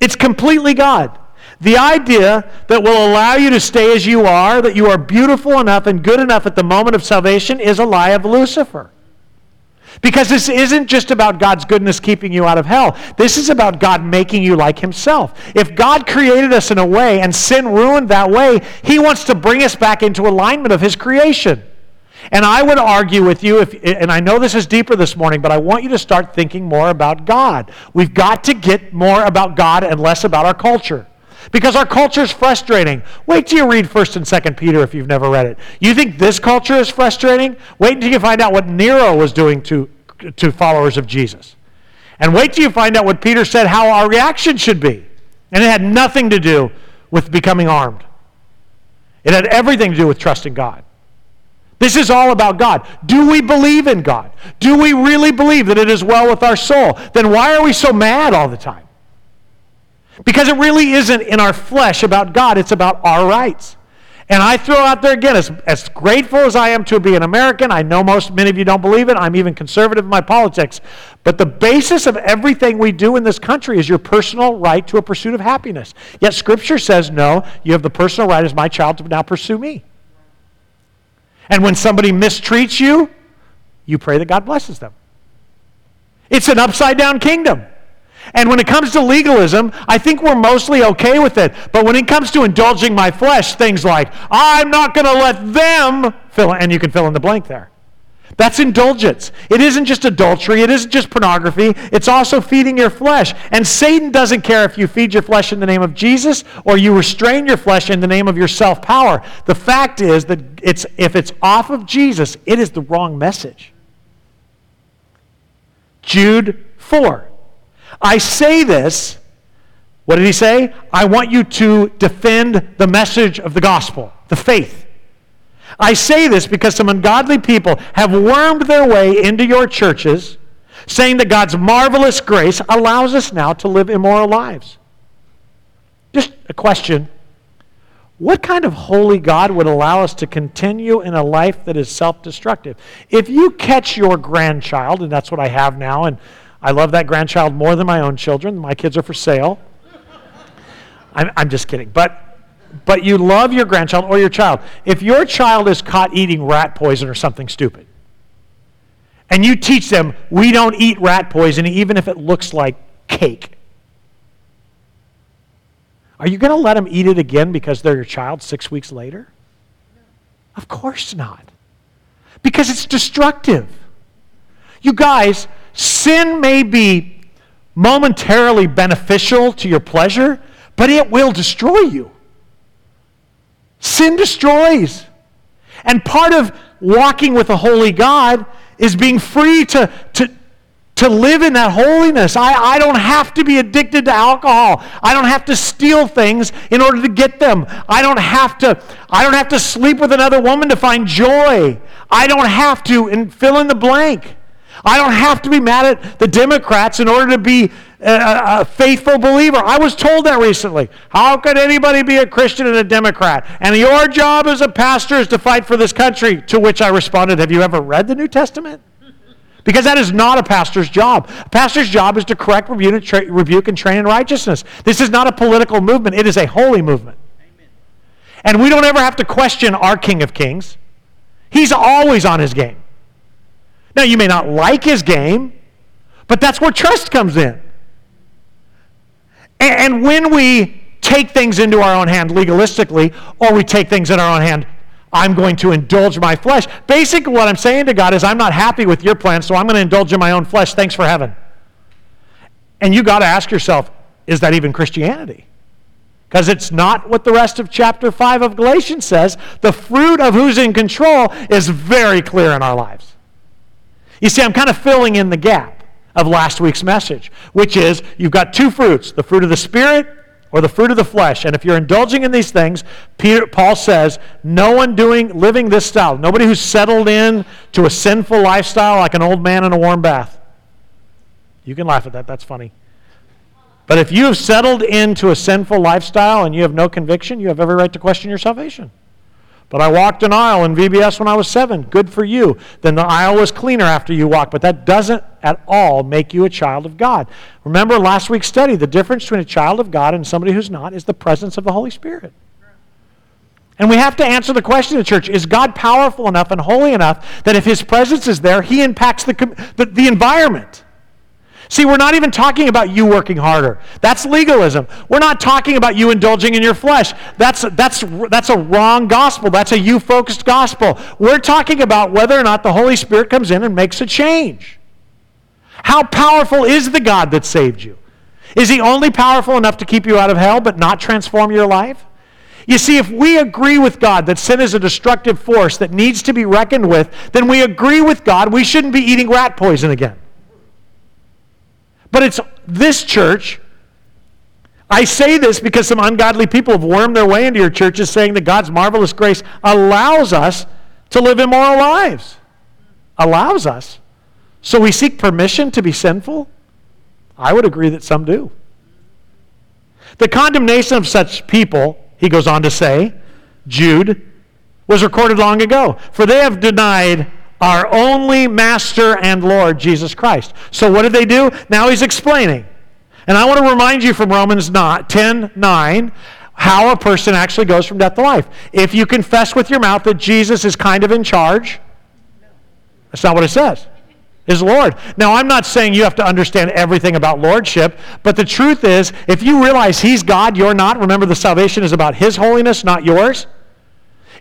It's completely God. The idea that will allow you to stay as you are, that you are beautiful enough and good enough at the moment of salvation, is a lie of Lucifer. Because this isn't just about God's goodness keeping you out of hell. This is about God making you like Himself. If God created us in a way and sin ruined that way, He wants to bring us back into alignment of His creation. And I would argue with you, if, and I know this is deeper this morning, but I want you to start thinking more about God. We've got to get more about God and less about our culture. Because our culture is frustrating. Wait till you read 1st and 2nd Peter if you've never read it. You think this culture is frustrating? Wait until you find out what Nero was doing to, to followers of Jesus. And wait till you find out what Peter said how our reaction should be. And it had nothing to do with becoming armed. It had everything to do with trusting God. This is all about God. Do we believe in God? Do we really believe that it is well with our soul? Then why are we so mad all the time? Because it really isn't in our flesh about God, it's about our rights. And I throw out there again, as, as grateful as I am to be an American, I know most many of you don't believe it. I'm even conservative in my politics. But the basis of everything we do in this country is your personal right to a pursuit of happiness. Yet Scripture says, no, you have the personal right as my child to now pursue me. And when somebody mistreats you, you pray that God blesses them. It's an upside down kingdom. And when it comes to legalism, I think we're mostly okay with it. But when it comes to indulging my flesh, things like, I'm not going to let them fill and you can fill in the blank there. That's indulgence. It isn't just adultery, it isn't just pornography, it's also feeding your flesh. And Satan doesn't care if you feed your flesh in the name of Jesus or you restrain your flesh in the name of your self power. The fact is that it's, if it's off of Jesus, it is the wrong message. Jude 4. I say this, what did he say? I want you to defend the message of the gospel, the faith. I say this because some ungodly people have wormed their way into your churches, saying that God's marvelous grace allows us now to live immoral lives. Just a question. What kind of holy God would allow us to continue in a life that is self destructive? If you catch your grandchild, and that's what I have now, and I love that grandchild more than my own children. My kids are for sale. I'm, I'm just kidding. But, but you love your grandchild or your child. If your child is caught eating rat poison or something stupid, and you teach them, we don't eat rat poison even if it looks like cake. Are you going to let them eat it again because they're your child six weeks later? Of course not. because it's destructive. You guys, sin may be momentarily beneficial to your pleasure, but it will destroy you. Sin destroys. And part of walking with a holy God is being free to, to, to live in that holiness. I, I don't have to be addicted to alcohol. I don't have to steal things in order to get them. I don't have to, I don't have to sleep with another woman to find joy. I don't have to and fill in the blank. I don't have to be mad at the Democrats in order to be a, a, faithful believer. I was told that recently. How could anybody be a Christian and a Democrat? And your job as a pastor is to fight for this country. To which I responded, Have you ever read the New Testament? Because that is not a pastor's job. A pastor's job is to correct, rebuke, and train in righteousness. This is not a political movement, it is a holy movement. Amen. And we don't ever have to question our King of Kings. He's always on his game. Now, you may not like his game, but that's where trust comes in. And when we take things into our own hand legalistically, or we take things in our own hand, I'm going to indulge my flesh. Basically, what I'm saying to God is, I'm not happy with your plan, so I'm going to indulge in my own flesh. Thanks for heaven. And you got to ask yourself, is that even Christianity? Because it's not what the rest of chapter 5 of Galatians says. The fruit of who's in control is very clear in our lives. You see, I'm kind of filling in the gap of last week's message, which is you've got two fruits the fruit of the Spirit or the fruit of the flesh. And if you're indulging in these things, Peter, Paul says, no one doing living this style, nobody who's settled in to a sinful lifestyle like an old man in a warm bath. You can laugh at that, that's funny. But if you have settled into a sinful lifestyle and you have no conviction, you have every right to question your salvation. But I walked an aisle in VBS when I was seven. Good for you. Then the aisle was cleaner after you walked. But that doesn't at all make you a child of God. Remember last week's study the difference between a child of God and somebody who's not is the presence of the Holy Spirit. And we have to answer the question in the church is God powerful enough and holy enough that if his presence is there, he impacts the, the, the environment? See, we're not even talking about you working harder. That's legalism. We're not talking about you indulging in your flesh. That's, that's, that's a wrong gospel. That's a you focused gospel. We're talking about whether or not the Holy Spirit comes in and makes a change. How powerful is the God that saved you? Is he only powerful enough to keep you out of hell but not transform your life? You see, if we agree with God that sin is a destructive force that needs to be reckoned with, then we agree with God we shouldn't be eating rat poison again. But it's this church. I say this because some ungodly people have wormed their way into your churches saying that God's marvelous grace allows us to live immoral lives. Allows us. So we seek permission to be sinful? I would agree that some do. The condemnation of such people, he goes on to say, Jude, was recorded long ago. For they have denied our only Master and Lord, Jesus Christ. So what did they do? Now he's explaining. And I want to remind you from Romans 10 9 how a person actually goes from death to life. If you confess with your mouth that Jesus is kind of in charge, that's not what it says. Is Lord. Now, I'm not saying you have to understand everything about lordship, but the truth is, if you realize He's God, you're not, remember the salvation is about His holiness, not yours.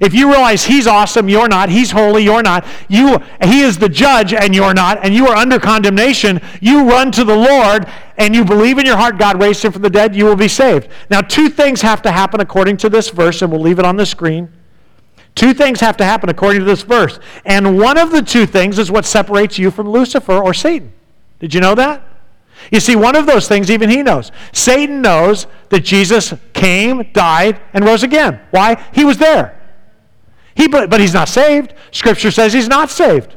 If you realize he's awesome, you're not. He's holy, you're not. You, he is the judge, and you're not. And you are under condemnation. You run to the Lord, and you believe in your heart God raised him from the dead. You will be saved. Now, two things have to happen according to this verse, and we'll leave it on the screen. Two things have to happen according to this verse. And one of the two things is what separates you from Lucifer or Satan. Did you know that? You see, one of those things even he knows. Satan knows that Jesus came, died, and rose again. Why? He was there. He, but he's not saved. Scripture says he's not saved.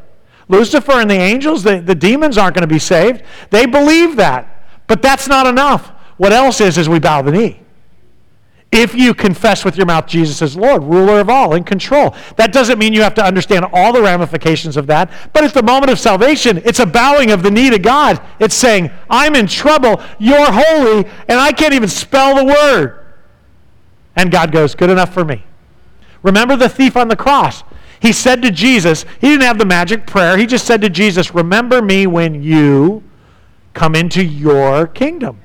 Lucifer and the angels, the, the demons aren't going to be saved. They believe that. But that's not enough. What else is, is we bow the knee. If you confess with your mouth Jesus is Lord, ruler of all, in control. That doesn't mean you have to understand all the ramifications of that. But at the moment of salvation, it's a bowing of the knee to God. It's saying, I'm in trouble, you're holy, and I can't even spell the word. And God goes, Good enough for me. Remember the thief on the cross. He said to Jesus, he didn't have the magic prayer. He just said to Jesus, Remember me when you come into your kingdom.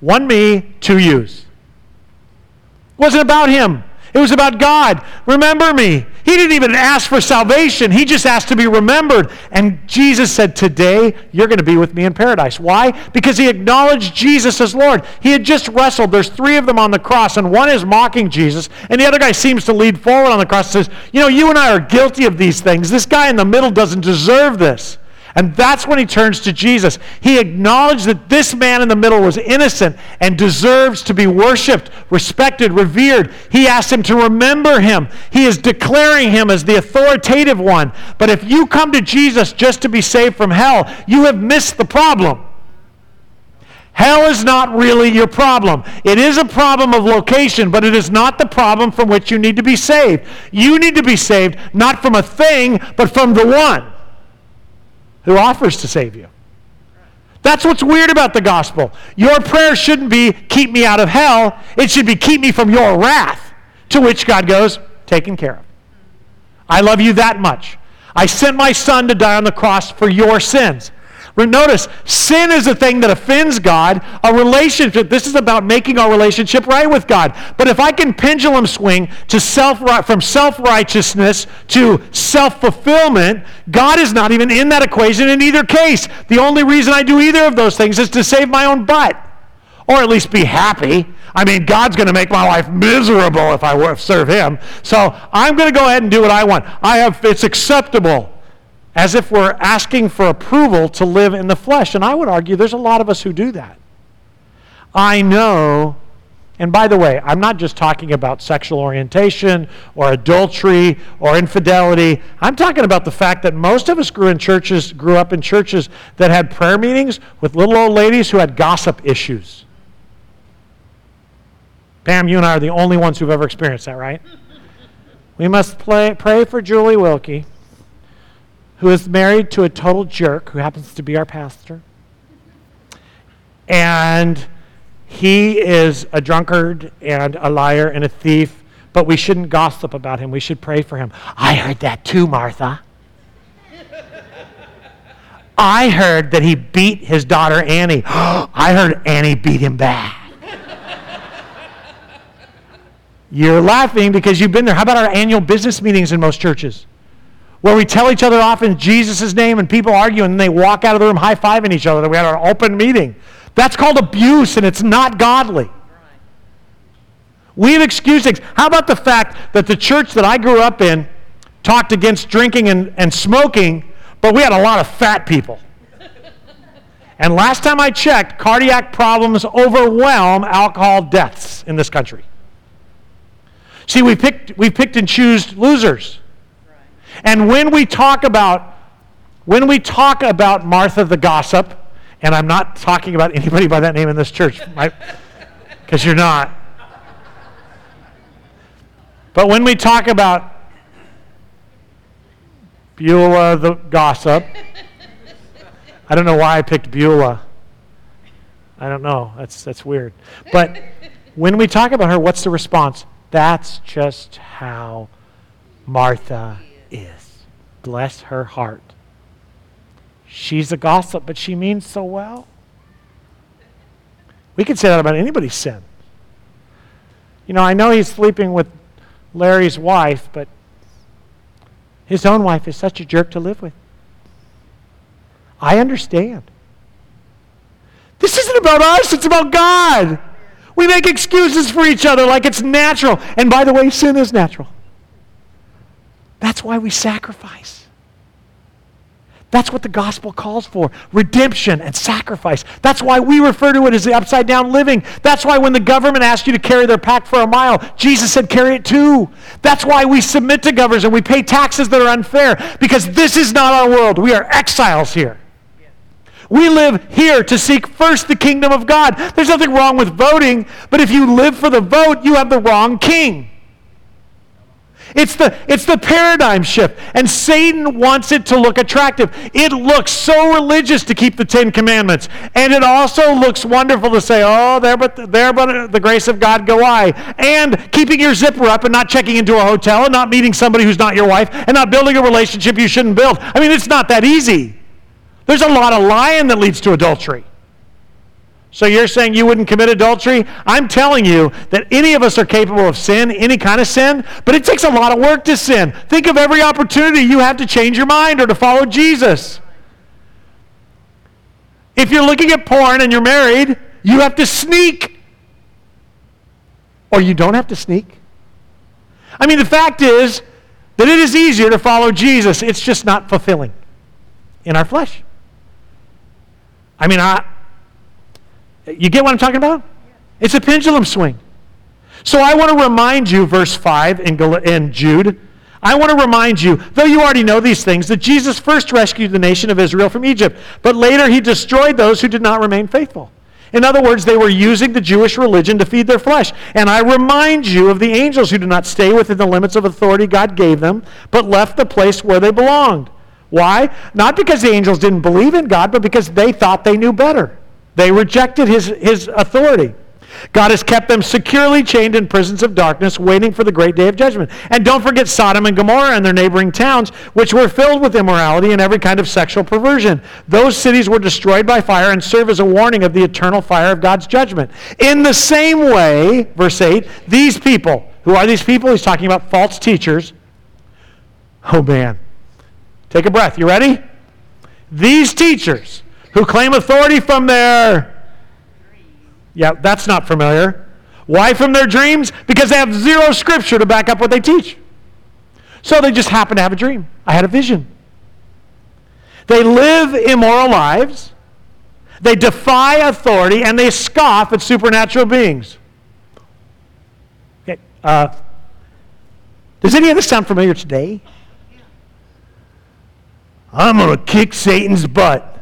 One me, two yous. It wasn't about him. It was about God. Remember me. He didn't even ask for salvation, he just asked to be remembered. And Jesus said, Today you're going to be with me in paradise. Why? Because he acknowledged Jesus as Lord. He had just wrestled. There's three of them on the cross, and one is mocking Jesus, and the other guy seems to lead forward on the cross and says, You know, you and I are guilty of these things. This guy in the middle doesn't deserve this. And that's when he turns to Jesus. He acknowledged that this man in the middle was innocent and deserves to be worshiped, respected, revered. He asked him to remember him. He is declaring him as the authoritative one. But if you come to Jesus just to be saved from hell, you have missed the problem. Hell is not really your problem. It is a problem of location, but it is not the problem from which you need to be saved. You need to be saved not from a thing, but from the one who offers to save you. That's what's weird about the gospel. Your prayer shouldn't be, keep me out of hell. It should be, keep me from your wrath. To which God goes, taken care of. I love you that much. I sent my son to die on the cross for your sins. Notice, sin is a thing that offends God. A relationship, this is about making our relationship right with God. But if I can pendulum swing to self from self-righteousness to self-fulfillment, God is not even in that equation in either case. The only reason I do either of those things is to save my own butt. Or at least be happy. I mean, God's going to make my life miserable if I serve Him. So I'm going to go ahead and do what I want. I have, it's acceptable as if we're asking for approval to live in the flesh. And I would argue there's a lot of us who do that. I know, and by the way, I'm not just talking about sexual orientation or adultery or infidelity. I'm talking about the fact that most of us grew in churches, grew up in churches that had prayer meetings with little old ladies who had gossip issues. Pam, you and I are the only ones who've ever experienced that, right? We must play, pray for Julie Wilkie who is married to a total jerk who happens to be our pastor. And he is a drunkard and a liar and a thief, but we shouldn't gossip about him. We should pray for him. I heard that too, Martha. I heard that he beat his daughter Annie. I heard Annie beat him back. You're laughing because you've been there. How about our annual business meetings in most churches? Where we tell each other off in Jesus' name and people argue and they walk out of the room high fiving each other that we had our open meeting. That's called abuse and it's not godly. We have excused things. How about the fact that the church that I grew up in talked against drinking and, and smoking, but we had a lot of fat people. and last time I checked, cardiac problems overwhelm alcohol deaths in this country. See, we picked, we picked and chose losers. And when we talk about when we talk about Martha the gossip, and I'm not talking about anybody by that name in this church, because you're not. But when we talk about Beulah the gossip, I don't know why I picked Beulah. I don't know. That's that's weird. But when we talk about her, what's the response? That's just how Martha is. Bless her heart. She's a gossip, but she means so well. We could say that about anybody's sin. You know, I know he's sleeping with Larry's wife, but his own wife is such a jerk to live with. I understand. This isn't about us, it's about God. We make excuses for each other like it's natural. And by the way, sin is natural. That's why we sacrifice. That's what the gospel calls for redemption and sacrifice. That's why we refer to it as the upside down living. That's why when the government asked you to carry their pack for a mile, Jesus said, carry it too. That's why we submit to governors and we pay taxes that are unfair because this is not our world. We are exiles here. We live here to seek first the kingdom of God. There's nothing wrong with voting, but if you live for the vote, you have the wrong king. It's the, it's the paradigm shift. And Satan wants it to look attractive. It looks so religious to keep the Ten Commandments. And it also looks wonderful to say, oh, there but, there but uh, the grace of God go I. And keeping your zipper up and not checking into a hotel and not meeting somebody who's not your wife and not building a relationship you shouldn't build. I mean, it's not that easy. There's a lot of lying that leads to adultery. So you're saying you wouldn't commit adultery? I'm telling you that any of us are capable of sin, any kind of sin, but it takes a lot of work to sin. Think of every opportunity you have to change your mind or to follow Jesus. If you're looking at porn and you're married, you have to sneak. Or you don't have to sneak. I mean, the fact is that it is easier to follow Jesus, it's just not fulfilling in our flesh. I mean, I, you get what I'm talking about? It's a pendulum swing. So I want to remind you, verse 5 in, Gal- in Jude, I want to remind you, though you already know these things, that Jesus first rescued the nation of Israel from Egypt, but later he destroyed those who did not remain faithful. In other words, they were using the Jewish religion to feed their flesh. And I remind you of the angels who did not stay within the limits of authority God gave them, but left the place where they belonged. Why? Not because the angels didn't believe in God, but because they thought they knew better. They rejected his, his authority. God has kept them securely chained in prisons of darkness, waiting for the great day of judgment. And don't forget Sodom and Gomorrah and their neighboring towns, which were filled with immorality and every kind of sexual perversion. Those cities were destroyed by fire and serve as a warning of the eternal fire of God's judgment. In the same way, verse 8, these people, who are these people? He's talking about false teachers. Oh man. Take a breath. You ready? These teachers who claim authority from their. Yeah, that's not familiar. Why from their dreams? Because they have zero scripture to back up what they teach. So they just happen to have a dream. I had a vision. They live immoral lives, they defy authority, and they scoff at supernatural beings. Okay, uh, does any of this sound familiar today? I'm going to kick Satan's butt.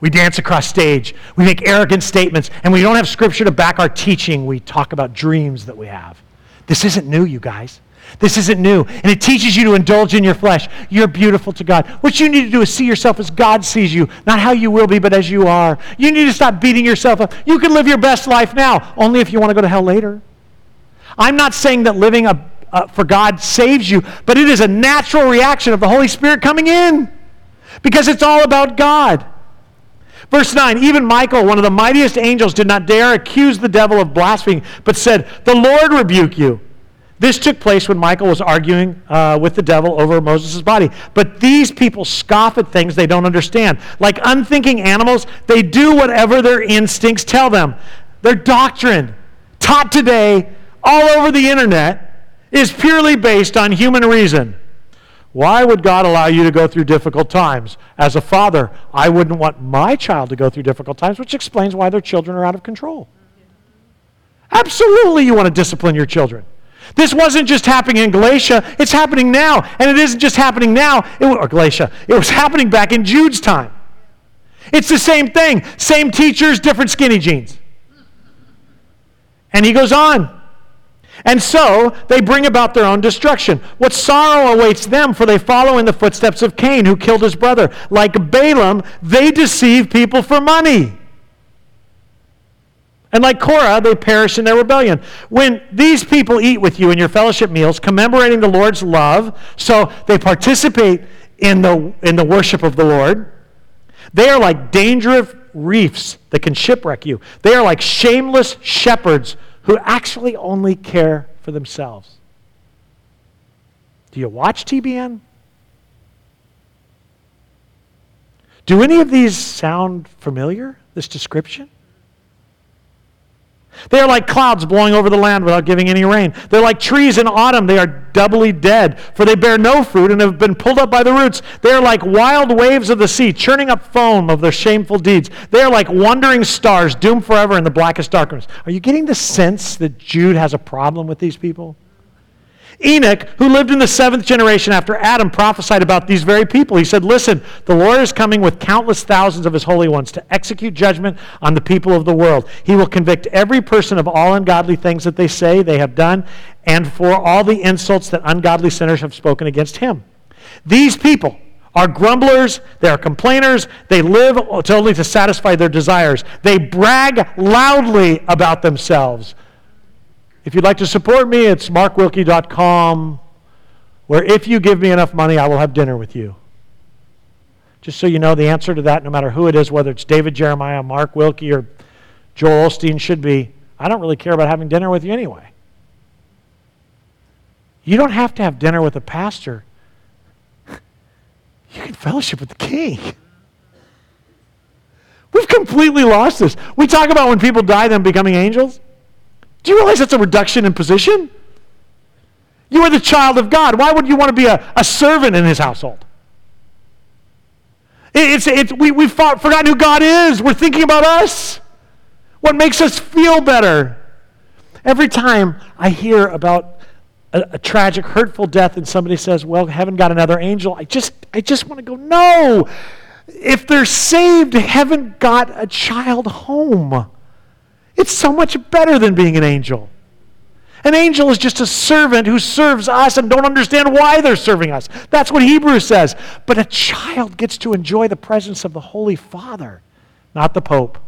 We dance across stage. We make arrogant statements, and we don't have scripture to back our teaching. We talk about dreams that we have. This isn't new, you guys. This isn't new. And it teaches you to indulge in your flesh. You're beautiful to God. What you need to do is see yourself as God sees you, not how you will be, but as you are. You need to stop beating yourself up. You can live your best life now, only if you want to go to hell later. I'm not saying that living a, for God saves you, but it is a natural reaction of the Holy Spirit coming in because it's all about God. Verse 9 Even Michael, one of the mightiest angels, did not dare accuse the devil of blaspheming, but said, The Lord rebuke you. This took place when Michael was arguing uh, with the devil over Moses' body. But these people scoff at things they don't understand. Like unthinking animals, they do whatever their instincts tell them. Their doctrine, taught today all over the internet, is purely based on human reason. Why would God allow you to go through difficult times? As a father, I wouldn't want my child to go through difficult times, which explains why their children are out of control. Absolutely, you want to discipline your children. This wasn't just happening in Galatia, it's happening now. And it isn't just happening now, it, or Galatia, it was happening back in Jude's time. It's the same thing. Same teachers, different skinny jeans. And he goes on. And so they bring about their own destruction. What sorrow awaits them, for they follow in the footsteps of Cain, who killed his brother. Like Balaam, they deceive people for money. And like Korah, they perish in their rebellion. When these people eat with you in your fellowship meals, commemorating the Lord's love, so they participate in the, in the worship of the Lord, they are like dangerous reefs that can shipwreck you. They are like shameless shepherds who actually only care for themselves. Do you watch TBN? Do any of these sound familiar, this description? They are like clouds blowing over the land without giving any rain. They're like trees in autumn. They are doubly dead, for they bear no fruit and have been pulled up by the roots. They are like wild waves of the sea, churning up foam of their shameful deeds. They are like wandering stars, doomed forever in the blackest darkness. Are you getting the sense that Jude has a problem with these people? Enoch, who lived in the seventh generation after Adam, prophesied about these very people. He said, Listen, the Lord is coming with countless thousands of his holy ones to execute judgment on the people of the world. He will convict every person of all ungodly things that they say they have done, and for all the insults that ungodly sinners have spoken against him. These people, are grumblers, they are complainers, they live only to satisfy their desires. They brag loudly about themselves. If you'd like to support me, it's markwilkie.com, where if you give me enough money, I will have dinner with you. Just so you know, the answer to that, no matter who it is, whether it's David Jeremiah, Mark Wilkie, or Joel Osteen, should be I don't really care about having dinner with you anyway. You don't have to have dinner with a pastor. You can fellowship with the king. We've completely lost this. We talk about when people die, them becoming angels. Do you realize that's a reduction in position? You are the child of God. Why would you want to be a, a servant in his household? It's, it's, we, we've forgotten who God is. We're thinking about us. What makes us feel better? Every time I hear about a, a, tragic, hurtful death and somebody says, Well, heaven got another angel, I just, I just want to go, No. If they're saved, heaven got a child home. It's so much better than being an angel. An angel is just a servant who serves us and don't understand why they're serving us. That's what Hebrews says. But a child gets to enjoy the presence of the Holy Father, not the Pope.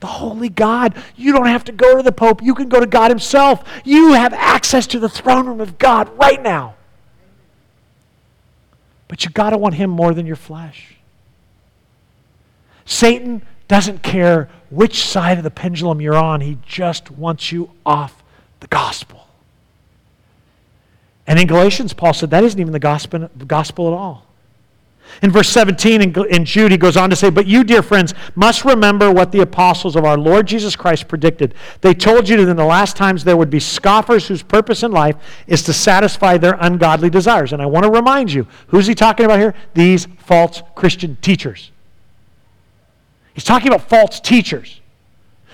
The Holy God. You don't have to go to the Pope. You can go to God Himself. You have access to the throne room of God right now. But you got to want Him more than your flesh. Satan doesn't care which side of the pendulum you're on, he just wants you off the gospel. And in Galatians, Paul said that isn't even the gospel, gospel at all. In verse 17 in, in Jude, he goes on to say, But you, dear friends, must remember what the apostles of our Lord Jesus Christ predicted. They told you that in the last times there would be scoffers whose purpose in life is to satisfy their ungodly desires. And I want to remind you, who's he talking about here? These false Christian teachers. He's talking about false teachers.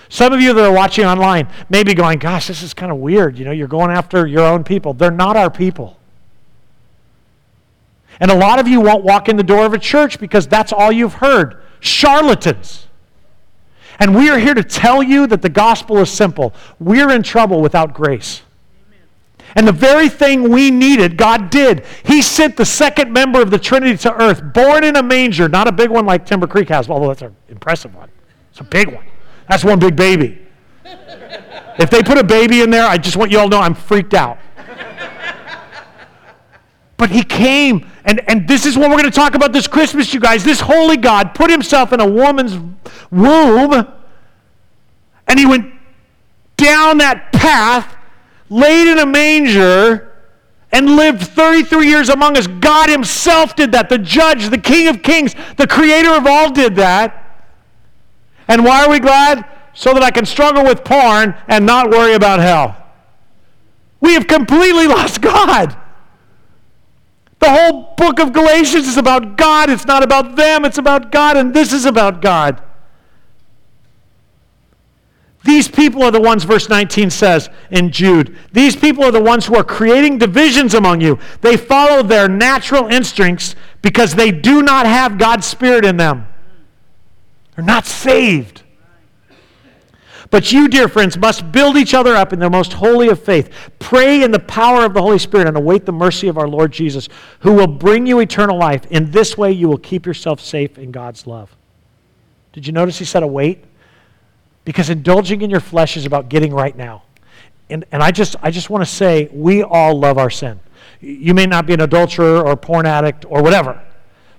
Some of you that are watching online may be going, Gosh, this is kind of weird. You know, you're going after your own people. They're not our people. And a lot of you won't walk in the door of a church because that's all you've heard charlatans. And we are here to tell you that the gospel is simple. We're in trouble without grace. And the very thing we needed, God did. He sent the second member of the Trinity to earth, born in a manger, not a big one like Timber Creek has, although that's an impressive one. It's a big one. That's one big baby. if they put a baby in there, I just want you all to know I'm freaked out. But he came, and, and this is what we're going to talk about this Christmas, you guys. This holy God put himself in a woman's womb, and he went down that path, laid in a manger, and lived 33 years among us. God himself did that. The judge, the king of kings, the creator of all did that. And why are we glad? So that I can struggle with porn and not worry about hell. We have completely lost God. The whole book of Galatians is about God. It's not about them, it's about God, and this is about God. These people are the ones, verse 19 says in Jude, these people are the ones who are creating divisions among you. They follow their natural instincts because they do not have God's Spirit in them. They're not saved. But you, dear friends, must build each other up in the most holy of faith. Pray in the power of the Holy Spirit and await the mercy of our Lord Jesus, who will bring you eternal life. In this way, you will keep yourself safe in God's love. Did you notice he said await? Because indulging in your flesh is about getting right now. And, and I just, I just want to say, we all love our sin. You may not be an adulterer or a porn addict or whatever.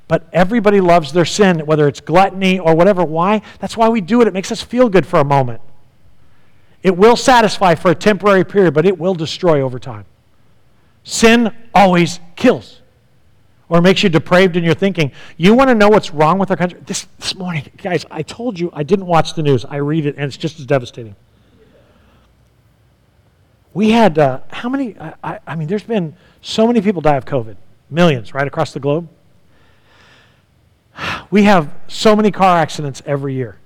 But everybody loves their sin, whether it's gluttony or whatever. Why? That's why we do it. It makes us feel good for a moment. It will satisfy for a temporary period, but it will destroy over time. Sin always kills or makes you depraved in your thinking. You want to know what's wrong with our country? This, this morning, guys, I told you I didn't watch the news. I read it, and it's just as devastating. We had, uh, how many? I, I mean, there's been so many people die of COVID, millions, right, across the globe. We have so many car accidents every year.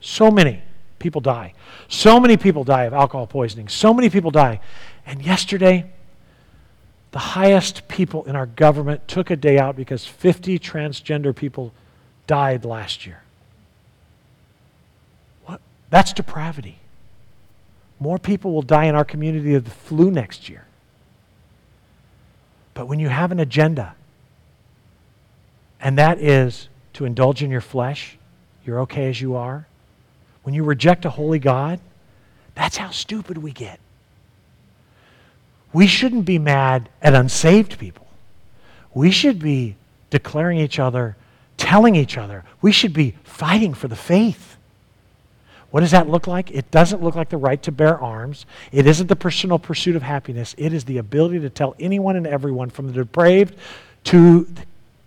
So many people die. So many people die of alcohol poisoning. So many people die. And yesterday, the highest people in our government took a day out because 50 transgender people died last year. What? That's depravity. More people will die in our community of the flu next year. But when you have an agenda, and that is to indulge in your flesh, you're okay as you are, when you reject a holy God, that's how stupid we get. We shouldn't be mad at unsaved people. We should be declaring each other, telling each other. We should be fighting for the faith. What does that look like? It doesn't look like the right to bear arms. It isn't the personal pursuit of happiness. It is the ability to tell anyone and everyone, from the depraved to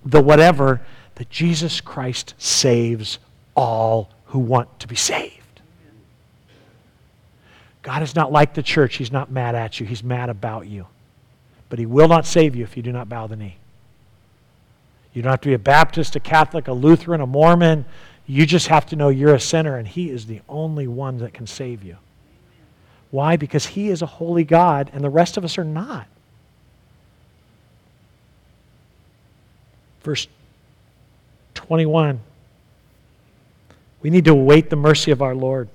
the whatever, that Jesus Christ saves all who want to be saved. God is not like the church. He's not mad at you, He's mad about you. But He will not save you if you do not bow the knee. You don't have to be a Baptist, a Catholic, a Lutheran, a Mormon. You just have to know you're a sinner and He is the only one that can save you. Why? Because He is a holy God and the rest of us are not. Verse 21. We need to await the mercy of our Lord.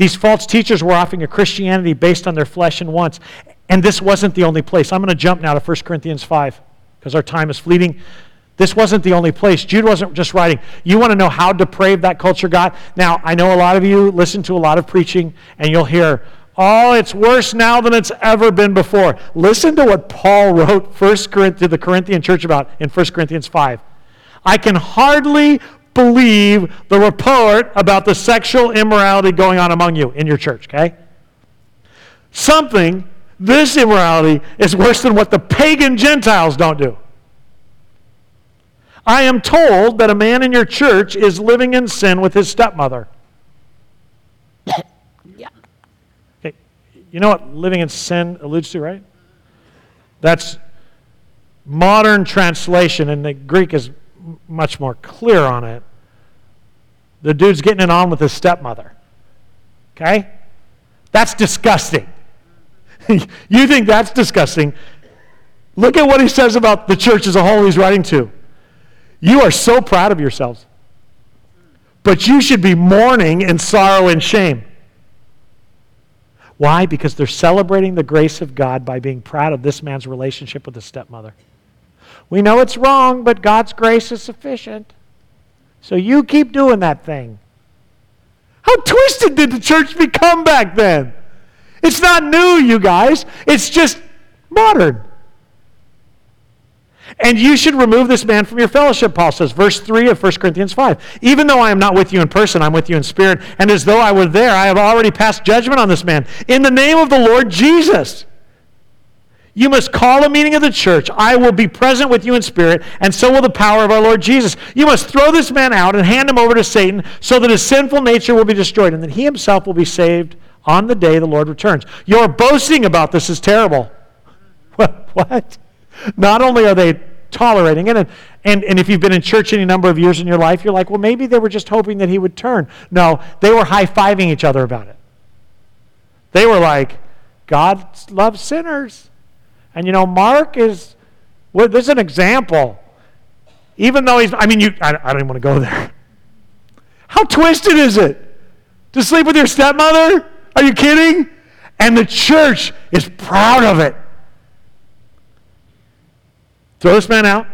These false teachers were offering a Christianity based on their flesh and wants. And this wasn't the only place. I'm going to jump now to 1 Corinthians 5 because our time is fleeting. This wasn't the only place. Jude wasn't just writing. You want to know how depraved that culture got? Now, I know a lot of you listen to a lot of preaching and you'll hear, oh, it's worse now than it's ever been before. Listen to what Paul wrote First to the Corinthian church about in 1 Corinthians 5. I can hardly believe the report about the sexual immorality going on among you in your church, okay? Something, this immorality, is worse than what the pagan Gentiles don't do. I am told that a man in your church is living in sin with his stepmother. yeah. Okay. You know what living in sin alludes to, right? That's modern translation, and the Greek is much more clear on it. The dude's getting it on with his stepmother. Okay? That's disgusting. you think that's disgusting? Look at what he says about the church as a whole he's writing to. You are so proud of yourselves. But you should be mourning in sorrow and shame. Why? Because they're celebrating the grace of God by being proud of this man's relationship with his stepmother. We know it's wrong, but God's grace is sufficient. So you keep doing that thing. How twisted did the church become back then? It's not new, you guys. It's just modern. And you should remove this man from your fellowship, Paul says, verse 3 of 1 Corinthians 5. Even though I am not with you in person, I'm with you in spirit, and as though I were there, I have already passed judgment on this man. In the name of the Lord Jesus. You must call a meeting of the church. I will be present with you in spirit, and so will the power of our Lord Jesus. You must throw this man out and hand him over to Satan so that his sinful nature will be destroyed and that he himself will be saved on the day the Lord returns. Your boasting about this is terrible. what? Not only are they tolerating it, and, and, and if you've been in church any number of years in your life, you're like, well, maybe they were just hoping that he would turn. No, they were high fiving each other about it. They were like, God loves sinners. And you know, Mark is, well, this is an example. Even though he's, I mean, you, I, I don't even want to go there. How twisted is it? To sleep with your stepmother? Are you kidding? And the church is proud of it. Throw this man out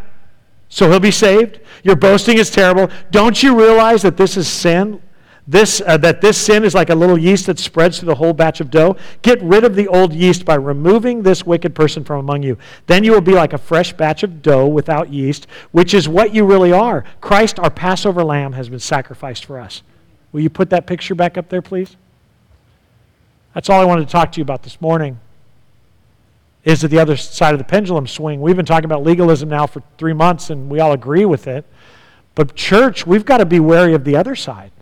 so he'll be saved. Your boasting is terrible. Don't you realize that this is sin? This, uh, that this sin is like a little yeast that spreads through the whole batch of dough. Get rid of the old yeast by removing this wicked person from among you. Then you will be like a fresh batch of dough without yeast, which is what you really are. Christ, our Passover lamb, has been sacrificed for us. Will you put that picture back up there, please? That's all I wanted to talk to you about this morning. Is that the other side of the pendulum swing? We've been talking about legalism now for three months, and we all agree with it. But, church, we've got to be wary of the other side.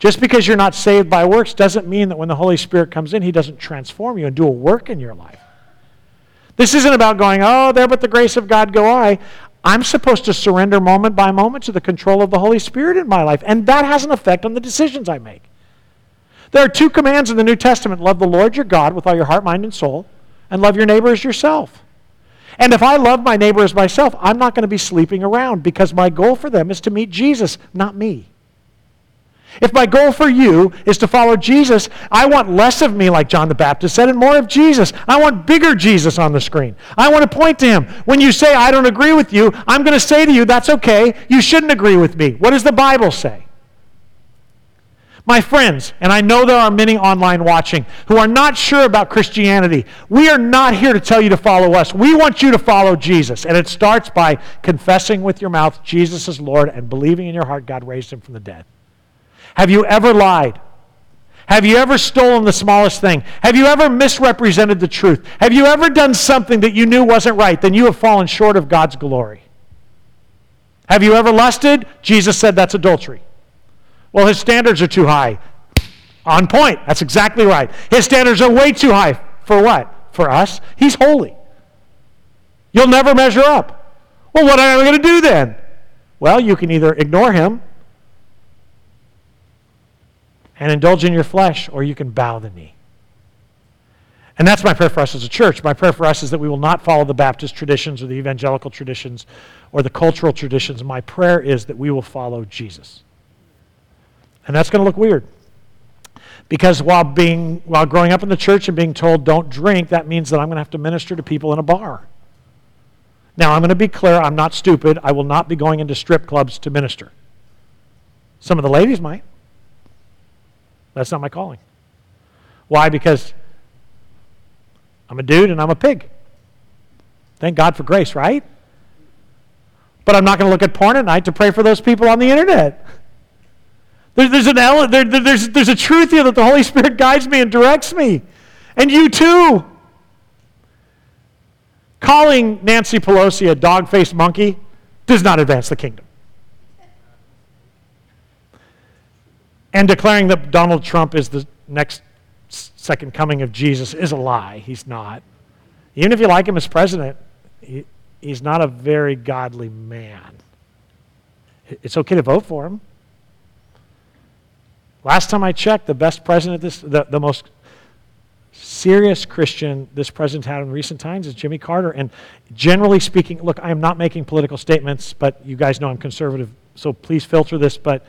Just because you're not saved by works doesn't mean that when the Holy Spirit comes in, He doesn't transform you and do a work in your life. This isn't about going, oh, there but the grace of God go I. I'm supposed to surrender moment by moment to the control of the Holy Spirit in my life, and that has an effect on the decisions I make. There are two commands in the New Testament love the Lord your God with all your heart, mind, and soul, and love your neighbor as yourself. And if I love my neighbor as myself, I'm not going to be sleeping around because my goal for them is to meet Jesus, not me. If my goal for you is to follow Jesus, I want less of me, like John the Baptist said, and more of Jesus. I want bigger Jesus on the screen. I want to point to him. When you say, I don't agree with you, I'm going to say to you, that's okay. You shouldn't agree with me. What does the Bible say? My friends, and I know there are many online watching who are not sure about Christianity, we are not here to tell you to follow us. We want you to follow Jesus. And it starts by confessing with your mouth Jesus is Lord and believing in your heart God raised him from the dead. Have you ever lied? Have you ever stolen the smallest thing? Have you ever misrepresented the truth? Have you ever done something that you knew wasn't right? Then you have fallen short of God's glory. Have you ever lusted? Jesus said that's adultery. Well, his standards are too high. On point. That's exactly right. His standards are way too high. For what? For us? He's holy. You'll never measure up. Well, what am I going to do then? Well, you can either ignore him and indulge in your flesh, or you can bow the knee. And that's my prayer for us as a church. My prayer for us is that we will not follow the Baptist traditions or the evangelical traditions or the cultural traditions. My prayer is that we will follow Jesus. And that's going to look weird. Because while being while growing up in the church and being told don't drink, that means that I'm going to have to minister to people in a bar. Now, I'm going to be clear, I'm not stupid. I will not be going into strip clubs to minister. Some of the ladies might. That's not my calling. Why? Because I'm a dude and I'm a pig. Thank God for grace, right? But I'm not going to look at porn at night to pray for those people on the internet. There, there's, an there, there's, there's a truth here that the Holy Spirit guides me and directs me. And you too. Calling Nancy Pelosi a dog faced monkey does not advance the kingdom. And declaring that Donald Trump is the next second coming of Jesus is a lie. He's not. Even if you like him as president, he, he's not a very godly man. It's okay to vote for him. Last time I checked, the best president, this, the, the most serious Christian this president had in recent times is Jimmy Carter. And generally speaking, look, I am not making political statements, but you guys know I'm conservative, so please filter this. But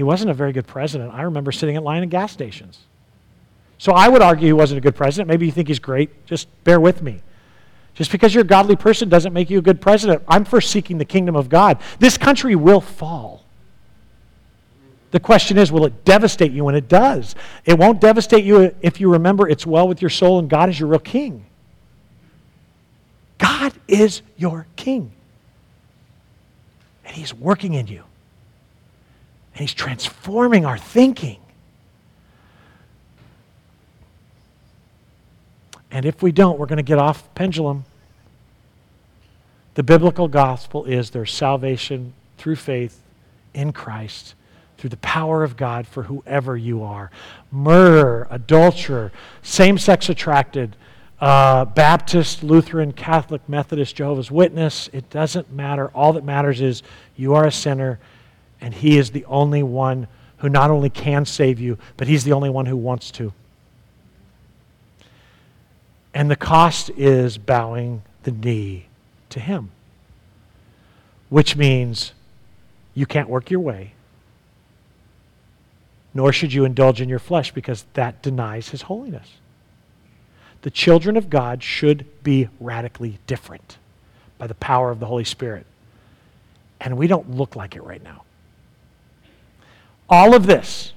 he wasn't a very good president. I remember sitting in line at gas stations. So I would argue he wasn't a good president. Maybe you think he's great. Just bear with me. Just because you're a godly person doesn't make you a good president. I'm for seeking the kingdom of God. This country will fall. The question is, will it devastate you when it does? It won't devastate you if you remember it's well with your soul and God is your real king. God is your king. And He's working in you. And He's transforming our thinking. And if we don't, we're going to get off pendulum. The biblical gospel is there's salvation through faith in Christ through the power of God for whoever you are. murderer, adulterer, same sex attracted, uh, Baptist, Lutheran, Catholic, Methodist, Jehovah's Witness, it doesn't matter. All that matters is you are a sinner, and He is the only one who not only can save you, but He's the only one who wants to. And the cost is bowing the knee to Him, which means you can't work your way nor should you indulge in your flesh because that denies his holiness. The children of God should be radically different by the power of the Holy Spirit. And we don't look like it right now. All of this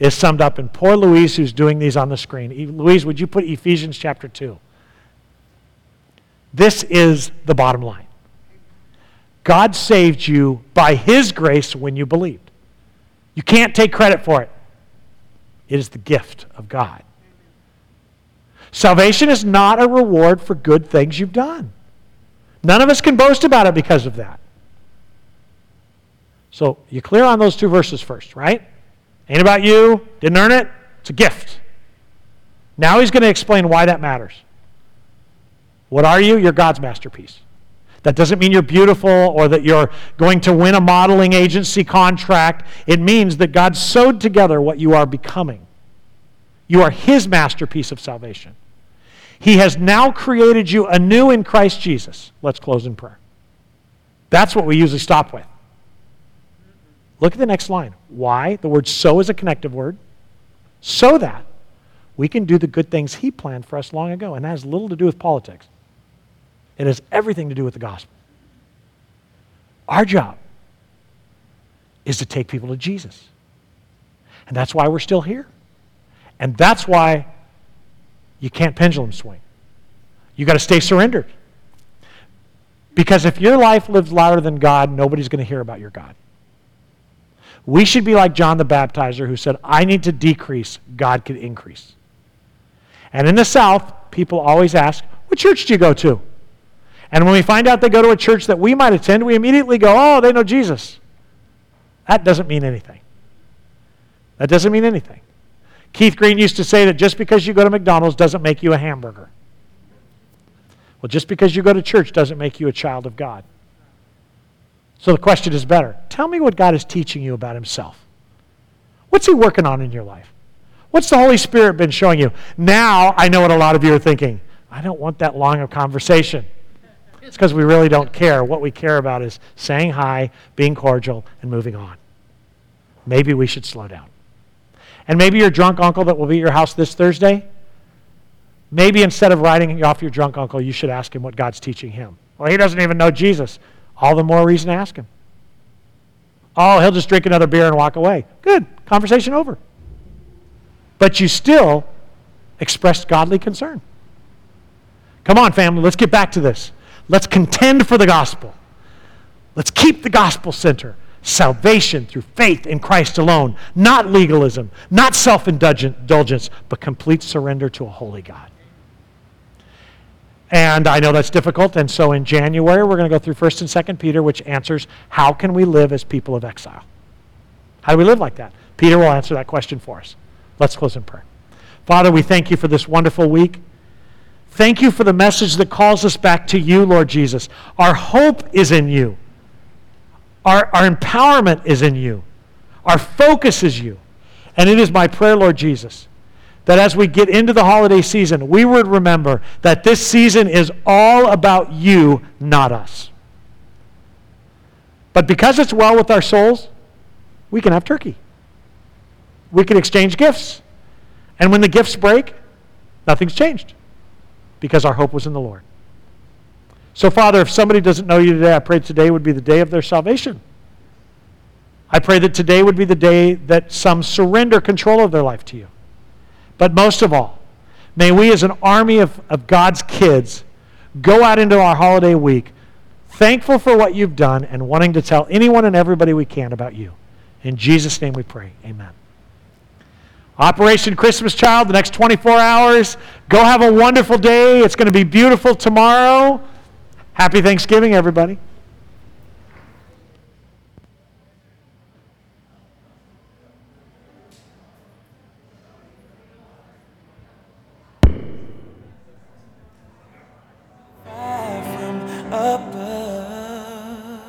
is summed up in poor Louise, who's doing these on the screen. Louise, would you put Ephesians chapter 2? This is the bottom line God saved you by His grace when you believed. You can't take credit for it. It is the gift of God. Salvation is not a reward for good things you've done. None of us can boast about it because of that. So you clear on those two verses first, right? Ain't about you, didn't earn it, it's a gift. Now he's going to explain why that matters. What are you? You're God's masterpiece. That doesn't mean you're beautiful or that you're going to win a modeling agency contract. It means that God sewed together what you are becoming. You are His masterpiece of salvation. He has now created you anew in Christ Jesus. Let's close in prayer. That's what we usually stop with. Look at the next line. Why? The word so is a connective word. So that we can do the good things He planned for us long ago. And that has little to do with politics. It has everything to do with the gospel. Our job is to take people to Jesus. And that's why we're still here. And that's why you can't pendulum swing. You got to stay surrendered. Because if your life lives louder than God, nobody's going to hear about your God. We should be like John the Baptizer who said, I need to decrease, God could increase. And in the South, people always ask, What church do you go to? And when we find out they go to a church that we might attend, we immediately go, Oh, they know Jesus. That doesn't mean anything. That doesn't mean anything. Keith Green used to say that just because you go to McDonald's doesn't make you a hamburger. Well, just because you go to church doesn't make you a child of God. So the question is better. Tell me what God is teaching you about Himself. What's He working on in your life? What's the Holy Spirit been showing you? Now I know what a lot of you are thinking. I don't want that long of conversation. It's because we really don't care. What we care about is saying hi, being cordial, and moving on. Maybe we should slow down. And maybe your drunk uncle that will be at your house this Thursday, maybe instead of writing off your drunk uncle, you should ask him what God's teaching him. Well, he doesn't even know Jesus. All the more reason to ask him. Oh, he'll just drink another beer and walk away. Good. Conversation over. But you still expressed godly concern. Come on, family, let's get back to this. Let's contend for the gospel. Let's keep the gospel center salvation through faith in Christ alone, not legalism, not self indulgence, but complete surrender to a holy God. And I know that's difficult, and so in January we're going to go through 1st and 2nd Peter, which answers how can we live as people of exile? How do we live like that? Peter will answer that question for us. Let's close in prayer. Father, we thank you for this wonderful week. Thank you for the message that calls us back to you, Lord Jesus. Our hope is in you. Our, our empowerment is in you. Our focus is you. And it is my prayer, Lord Jesus, that as we get into the holiday season, we would remember that this season is all about you, not us. But because it's well with our souls, we can have turkey. We can exchange gifts. And when the gifts break, nothing's changed because our hope was in the Lord. So, Father, if somebody doesn't know you today, I pray today would be the day of their salvation. I pray that today would be the day that some surrender control of their life to you. But most of all, may we as an army of, of God's kids go out into our holiday week thankful for what you've done and wanting to tell anyone and everybody we can about you. In Jesus' name we pray. Amen. Operation Christmas Child, the next 24 hours. Go have a wonderful day. It's going to be beautiful tomorrow. Happy Thanksgiving, everybody.